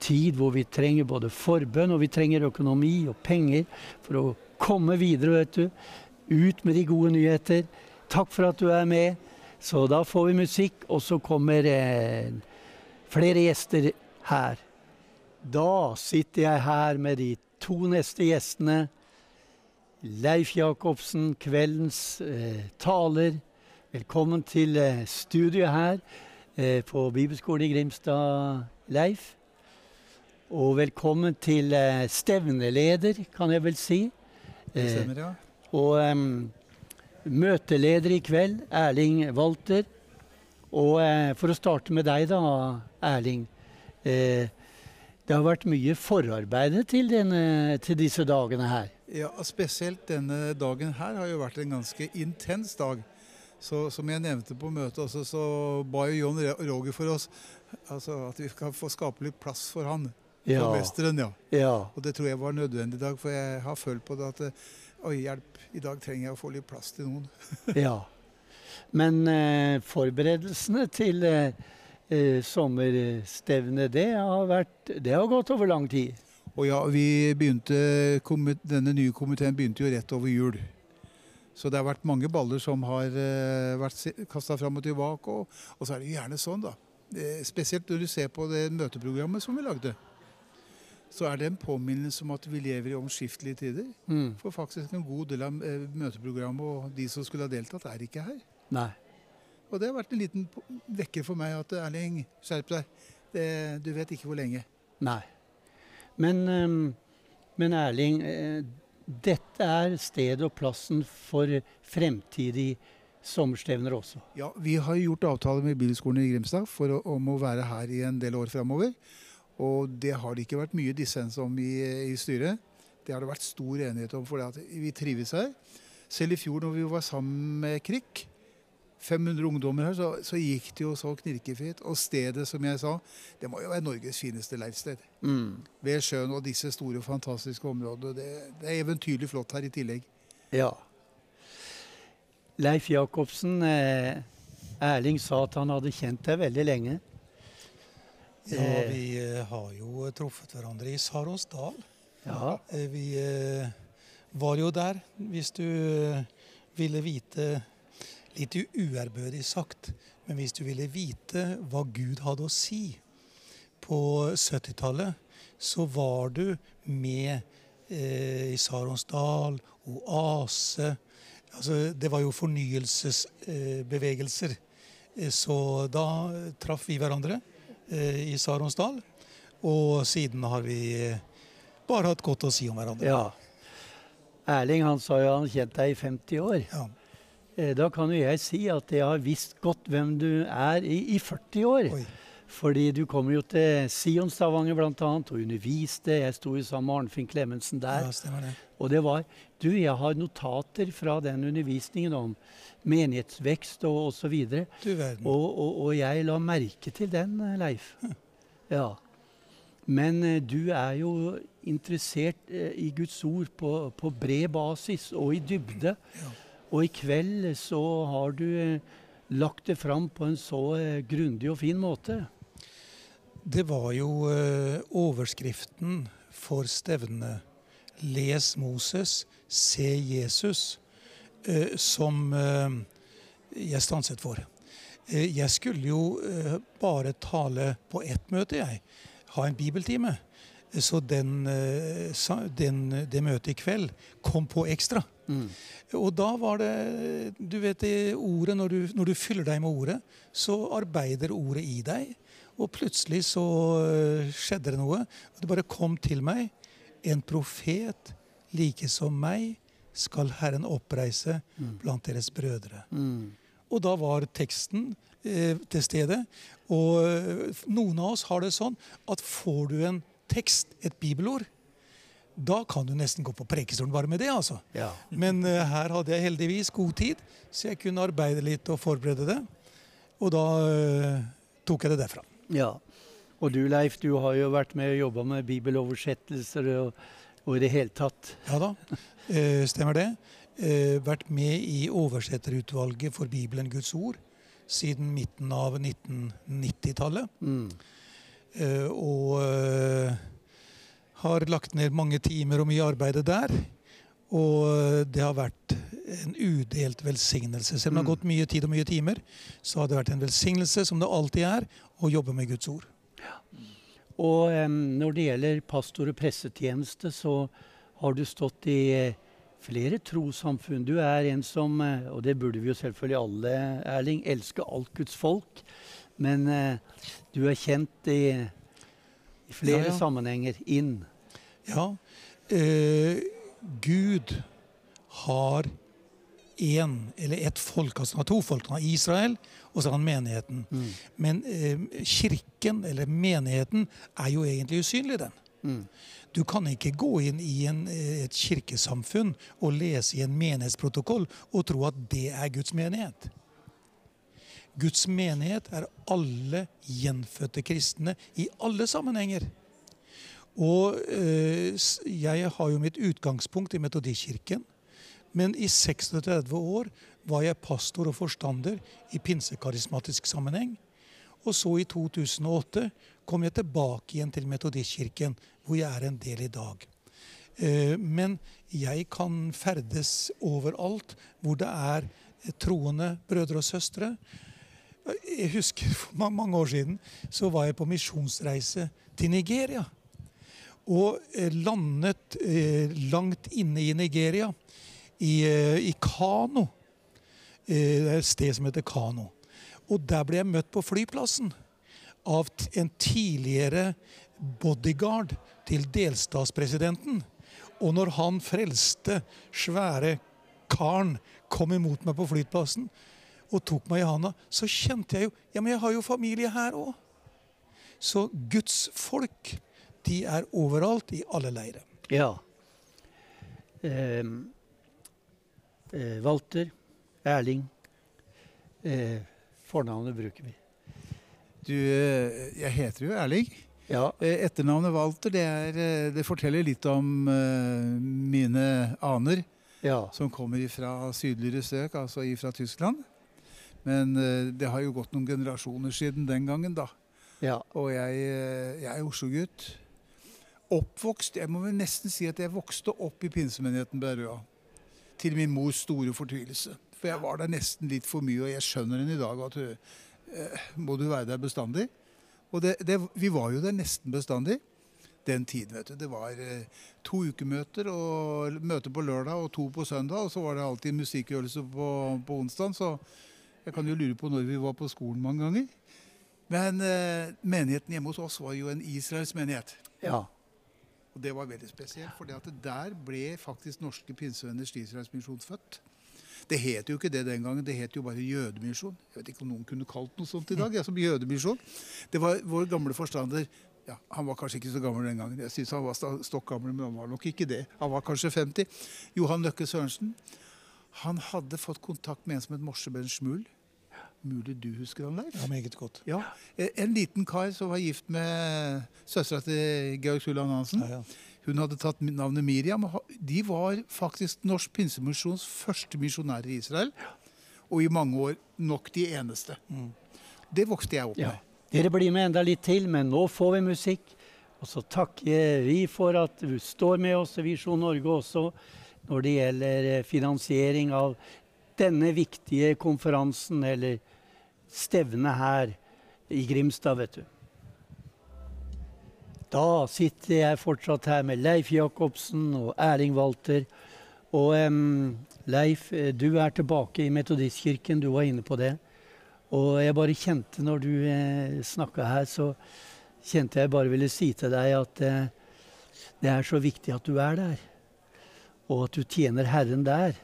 tid hvor vi trenger både forbønn og vi trenger økonomi og penger for å komme videre, vet du. Ut med de gode nyheter. Takk for at du er med. Så da får vi musikk, og så kommer eh, flere gjester her. Da sitter jeg her med de to neste gjestene. Leif Jacobsen, kveldens eh, taler. Velkommen til eh, studioet her eh, på Bibelskolen i Grimstad, Leif. Og velkommen til eh, stevneleder, kan jeg vel si. Det stemmer, ja. Og em, møteleder i kveld, Erling Walter. Og eh, for å starte med deg, da, Erling. Eh, det har vært mye forarbeid til, til disse dagene her. Ja, Spesielt denne dagen her har jo vært en ganske intens dag. Så Som jeg nevnte på møtet også, så ba jo John Roger for oss altså at vi skal få skape litt plass for han. Ja. på mesteren, ja. Ja. Og det tror jeg var nødvendig i dag, for jeg har følt på det at eh, Oi, hjelp, i dag trenger jeg å få litt plass til noen. *laughs* ja. Men eh, forberedelsene til eh, eh, sommerstevnet, det har, vært, det har gått over lang tid. Og ja, vi begynte, Denne nye komiteen begynte jo rett over jul. Så det har vært mange baller som har eh, vært kasta fram og tilbake. Og, og så er det gjerne sånn, da. Spesielt når du ser på det møteprogrammet som vi lagde. Så er det en påminnelse om at vi lever i omskiftelige tider. Mm. For faktisk en god del av eh, møteprogrammet og de som skulle ha deltatt, er ikke her. Nei. Og det har vært en liten vekker for meg at Erling, skjerp deg. Det, du vet ikke hvor lenge. Nei. Men, ehm, men Erling, eh, dette er stedet og plassen for fremtidig sommerstevner også. Ja, Vi har gjort avtale med Bibelskolen i Grimstad for å, om å være her i en del år framover. Og det har det ikke vært mye dissens om i, i styret. Det har det vært stor enighet om, for vi trives her. Selv i fjor når vi var sammen med Krikk, 500 ungdommer her, så, så gikk det jo så knirkefritt. Og stedet, som jeg sa, det må jo være Norges fineste leirsted. Mm. Ved sjøen og disse store, fantastiske områdene. Det, det er eventyrlig flott her i tillegg. Ja. Leif Jacobsen, eh, Erling sa at han hadde kjent deg veldig lenge. Ja, Eh, vi eh, har jo truffet hverandre i Sarosdal. Ja. Eh, Vi eh, var jo der, hvis du eh, ville vite Litt uærbødig sagt, men hvis du ville vite hva Gud hadde å si på 70-tallet, så var du med eh, i Saronsdal, Oase altså, Det var jo fornyelsesbevegelser. Eh, så da eh, traff vi hverandre eh, i Saronsdal. Og siden har vi eh, bare hatt godt å si om hverandre. Ja. Erling han sa jo han kjente deg i 50 år. Ja. Da kan jo jeg si at jeg har visst godt hvem du er i, i 40 år. Fordi du kommer jo til Sion Stavanger bl.a. og underviste. Jeg sto jo sammen med Arnfinn Klemetsen der. Ja, det. Og det var Du, jeg har notater fra den undervisningen om menighetsvekst og osv. Verden. Og, og, og jeg la merke til den, eh, Leif. Ja. Men eh, du er jo interessert eh, i Guds ord på, på bred basis og i dybde. Ja. Og i kveld så har du lagt det fram på en så grundig og fin måte. Det var jo eh, overskriften for stevnet 'Les Moses, se Jesus', eh, som eh, jeg stanset for. Jeg skulle jo bare tale på ett møte, jeg. Ha en bibeltime. Så den, den, det møtet i kveld kom på ekstra. Og da var det Du vet det ordet, når du, når du fyller deg med ordet, så arbeider ordet i deg. Og plutselig så øh, skjedde det noe. Og det bare kom til meg. En profet like som meg skal Herren oppreise blant deres brødre. Og da var teksten eh, til stede. Og eh, noen av oss har det sånn at får du en tekst, et bibelord, da kan du nesten gå på prekestolen bare med det. altså. Ja. Men eh, her hadde jeg heldigvis god tid, så jeg kunne arbeide litt og forberede det. Og da eh, tok jeg det derfra. Ja. Og du Leif, du har jo vært med og jobba med bibeloversettelser og, og i det hele tatt. Ja da, eh, stemmer det. Eh, vært med i oversetterutvalget for Bibelen Guds ord siden midten av 1990-tallet. Eh, og eh, har lagt ned mange timer og mye arbeid der. Og det har vært en udelt velsignelse. Selv om det har gått mye tid og mye timer, så har det vært en velsignelse, som det alltid er, å jobbe med Guds ord. Og um, når det gjelder pastor- og pressetjeneste, så har du stått i eh, flere trossamfunn. Du er en som, eh, og det burde vi jo selvfølgelig alle, Erling, elske alt Guds folk. Men uh, du er kjent i, i flere Ja, ja. sammenhenger inn. Ja. Uh, Gud har én, eller ett folk. Altså han har to folk. Han har Israel, og så har han menigheten. Men eh, kirken, eller menigheten, er jo egentlig usynlig, den. Du kan ikke gå inn i en, eh, et kirkesamfunn og lese i en menighetsprotokoll og tro at det er Guds menighet. Guds menighet er alle gjenfødte kristne i alle sammenhenger. Og eh, jeg har jo mitt utgangspunkt i Metodistkirken. Men i 36 år var jeg pastor og forstander i pinsekarismatisk sammenheng. Og så i 2008 kom jeg tilbake igjen til Metodistkirken, hvor jeg er en del i dag. Eh, Men jeg kan ferdes overalt hvor det er eh, troende brødre og søstre. Jeg husker for mange år siden så var jeg på misjonsreise til Nigeria. Og eh, landet eh, langt inne i Nigeria, i, eh, i Kano. Eh, det er et sted som heter Kano. Og der ble jeg møtt på flyplassen av en tidligere bodyguard til delstatspresidenten. Og når han frelste, svære karen kom imot meg på flyplassen og tok meg i handa, så kjente jeg jo Ja, men jeg har jo familie her òg. Så Guds folk, de er overalt, i alle leirer. Ja. Em, eh, Walter, Erling. Eh, fornavnet bruker vi. Du, eh, jeg heter jo Erling. Ja. Eh, Etternavnet Walter det, er, eh, det forteller litt om mine aner. Ja. Som kommer fra sydligere strøk, altså fra Tyskland. Men det har jo gått noen generasjoner siden den gangen, da. Ja. Og jeg, jeg er Oslo-gutt. oppvokst Jeg må vel nesten si at jeg vokste opp i pinsemenigheten Berøa. Til min mors store fortvilelse. For jeg var der nesten litt for mye, og jeg skjønner henne i dag at eh, må du være der bestandig? Og det, det, vi var jo der nesten bestandig den tiden. vet du. Det var eh, to ukemøter og møte på lørdag og to på søndag. Og så var det alltid musikkøvelse på, på onsdag. Så jeg kan jo lure på når vi var på skolen mange ganger. Men eh, menigheten hjemme hos oss var jo en israelsk menighet. Ja. Og det var veldig spesielt, for der ble faktisk Norske Pinsevenners Israelsmisjon født. Det het jo ikke det den gangen, det het jo bare Jødemisjon. Jeg vet ikke om noen kunne kalt noe sånt i dag. Ja, som Jødemisjon. Det var vår gamle forstander ja, Han var kanskje ikke så gammel den gangen. Jeg synes han var stokk gammel, men han var nok ikke det. Han var kanskje 50. Johan Løkke Sørensen. Han hadde fått kontakt med en som het Morseben Schmul. Mulig du husker han, Leif? Ja, meget godt. Ja, eh, En liten kar som var gift med søstera til Georg Sulland Hansen. Hun hadde tatt navnet Miriam. De var faktisk Norsk Pinsemisjons første misjonærer i Israel. Og i mange år nok de eneste. Det vokste jeg opp Ja. med. Dere blir med enda litt til, men nå får vi musikk. Og så takker vi for at du står med oss i Visjon Norge også når det gjelder eh, finansiering av denne viktige konferansen, eller stevnet her i Grimstad, vet du. Da sitter jeg fortsatt her med Leif Jacobsen og Erling Walter. Og um, Leif, du er tilbake i Metodistkirken, du var inne på det. Og jeg bare kjente når du eh, snakka her, så kjente jeg bare ville si til deg at eh, det er så viktig at du er der. Og at du tjener Herren der.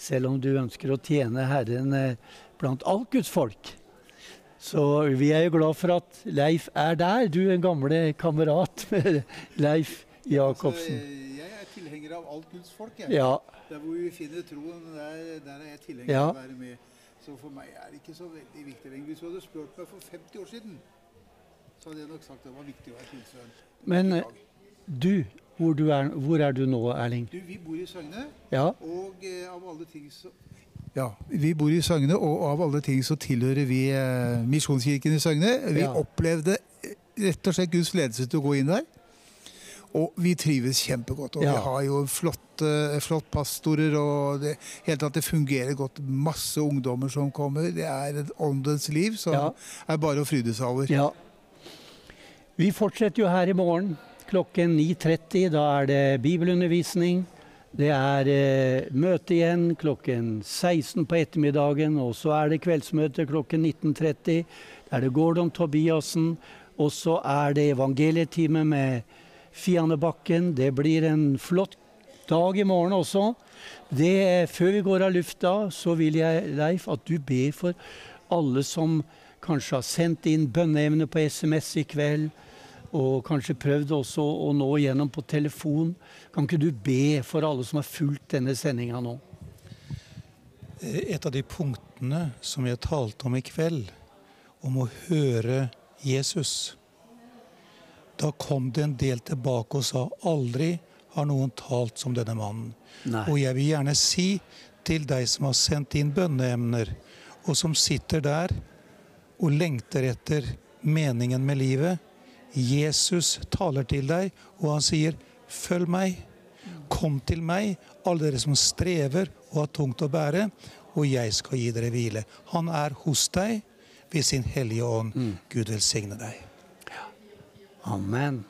Selv om du ønsker å tjene Herren eh, blant alt Guds folk. Så vi er jo glad for at Leif er der. Du en gamle kamerat *laughs* med Leif Jacobsen. Altså, jeg er tilhenger av alt Guds folk. Jeg. Ja. Der hvor vi finner troen, der, der er jeg tilhenger Ja. av å være med. Så for meg er det ikke så veldig viktig lenger. Hvis du hadde spurt meg for 50 år siden, så hadde jeg nok sagt det var viktig å være pinsevenn. Men eh, du, hvor, du er, hvor er du nå, Erling? Du, vi bor i Søgne, Ja. og eh, av alle ting så ja, Vi bor i Søgne, og av alle ting så tilhører vi eh, Misjonskirken i Søgne. Vi Ja. opplevde eh, rett og slett Guds ledelse til å gå inn der. Og vi trives kjempegodt. Og Ja. vi har jo flotte, flott pastorer, og det, helt at det fungerer godt. Masse ungdommer som kommer. Det er et åndens liv som Ja. er bare å fryde seg over. Ja. Vi fortsetter jo her i morgen klokken 9.30. Da er det bibelundervisning. Det er eh, møte igjen klokken 16 på ettermiddagen. Og så er det kveldsmøte klokken 19.30. Der er det Gordon Tobiassen. Og så er det evangelietime med Fianne Bakken. Det blir en flott dag i morgen også. Det, før vi går av lufta, så vil jeg, Leif, at du ber for alle som kanskje har sendt inn bønneevne på SMS i kveld, og kanskje prøvd også å nå igjennom på telefon. Kan ikke du be for alle som har fulgt denne sendinga nå? Eh, Et av de punktene som jeg talte om i kveld, om å høre Jesus Da kom det en del tilbake og sa aldri har noen talt som denne mannen. Nei. Og jeg vil gjerne si til deg som har sendt inn bønneemner, og som sitter der og lengter etter meningen med livet Jesus taler til deg, og han sier, 'Følg meg'. Kom til meg, alle dere som strever og har tungt å bære, og jeg skal gi dere hvile. Han er hos deg ved sin hellige ånd. Gud velsigne deg. Amen.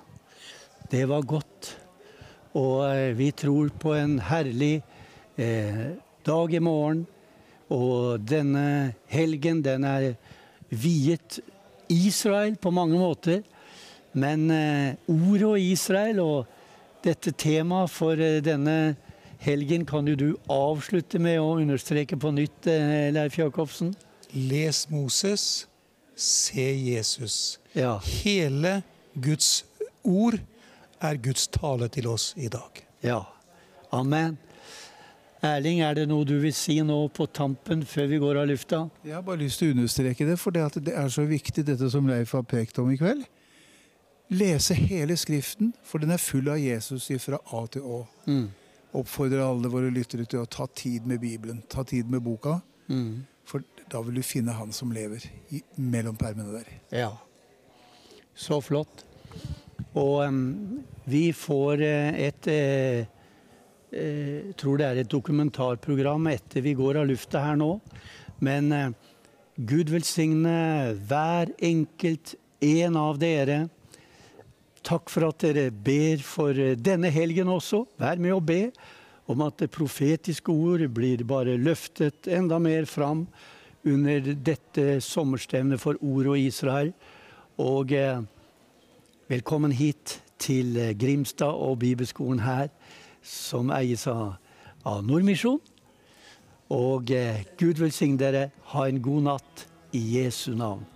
Det var godt. Og eh, vi tror på en herlig eh, dag i morgen. Og denne helgen, den er viet Israel på mange måter. Men eh, ordet og Israel og dette temaet for eh, denne helgen kan jo du avslutte med å understreke på nytt, eh, Leif Jacobsen. Les Moses, se Jesus. Ja. Hele Guds ord er Guds tale til oss i dag. Ja. Amen. Erling, er det noe du vil si nå på tampen før vi går av lufta? Jeg har bare lyst til å understreke det, for det, det er så viktig dette som Leif har pekt om i kveld. Lese hele Skriften, for den er full av Jesus fra A til Å. Mm. Oppfordrer alle våre lyttere til å ta tid med Bibelen, ta tid med boka. Mm. For da vil du finne han som lever i, mellom permene der. Ja. Så flott. Og um, vi får eh, et eh, eh, tror det er et dokumentarprogram etter vi går av lufta her nå. Men eh, Gud velsigne hver enkelt en av dere. Takk for at dere ber for eh, denne helgen også. Vær med å be om at det profetiske ord blir bare løftet enda mer fram under dette sommerstevnet for Ord og Israel. Og eh, velkommen hit til eh, Grimstad og bibelskolen her, som eies av, av Nordmisjon. Og eh, Gud velsigne dere. Ha en god natt i Jesu navn.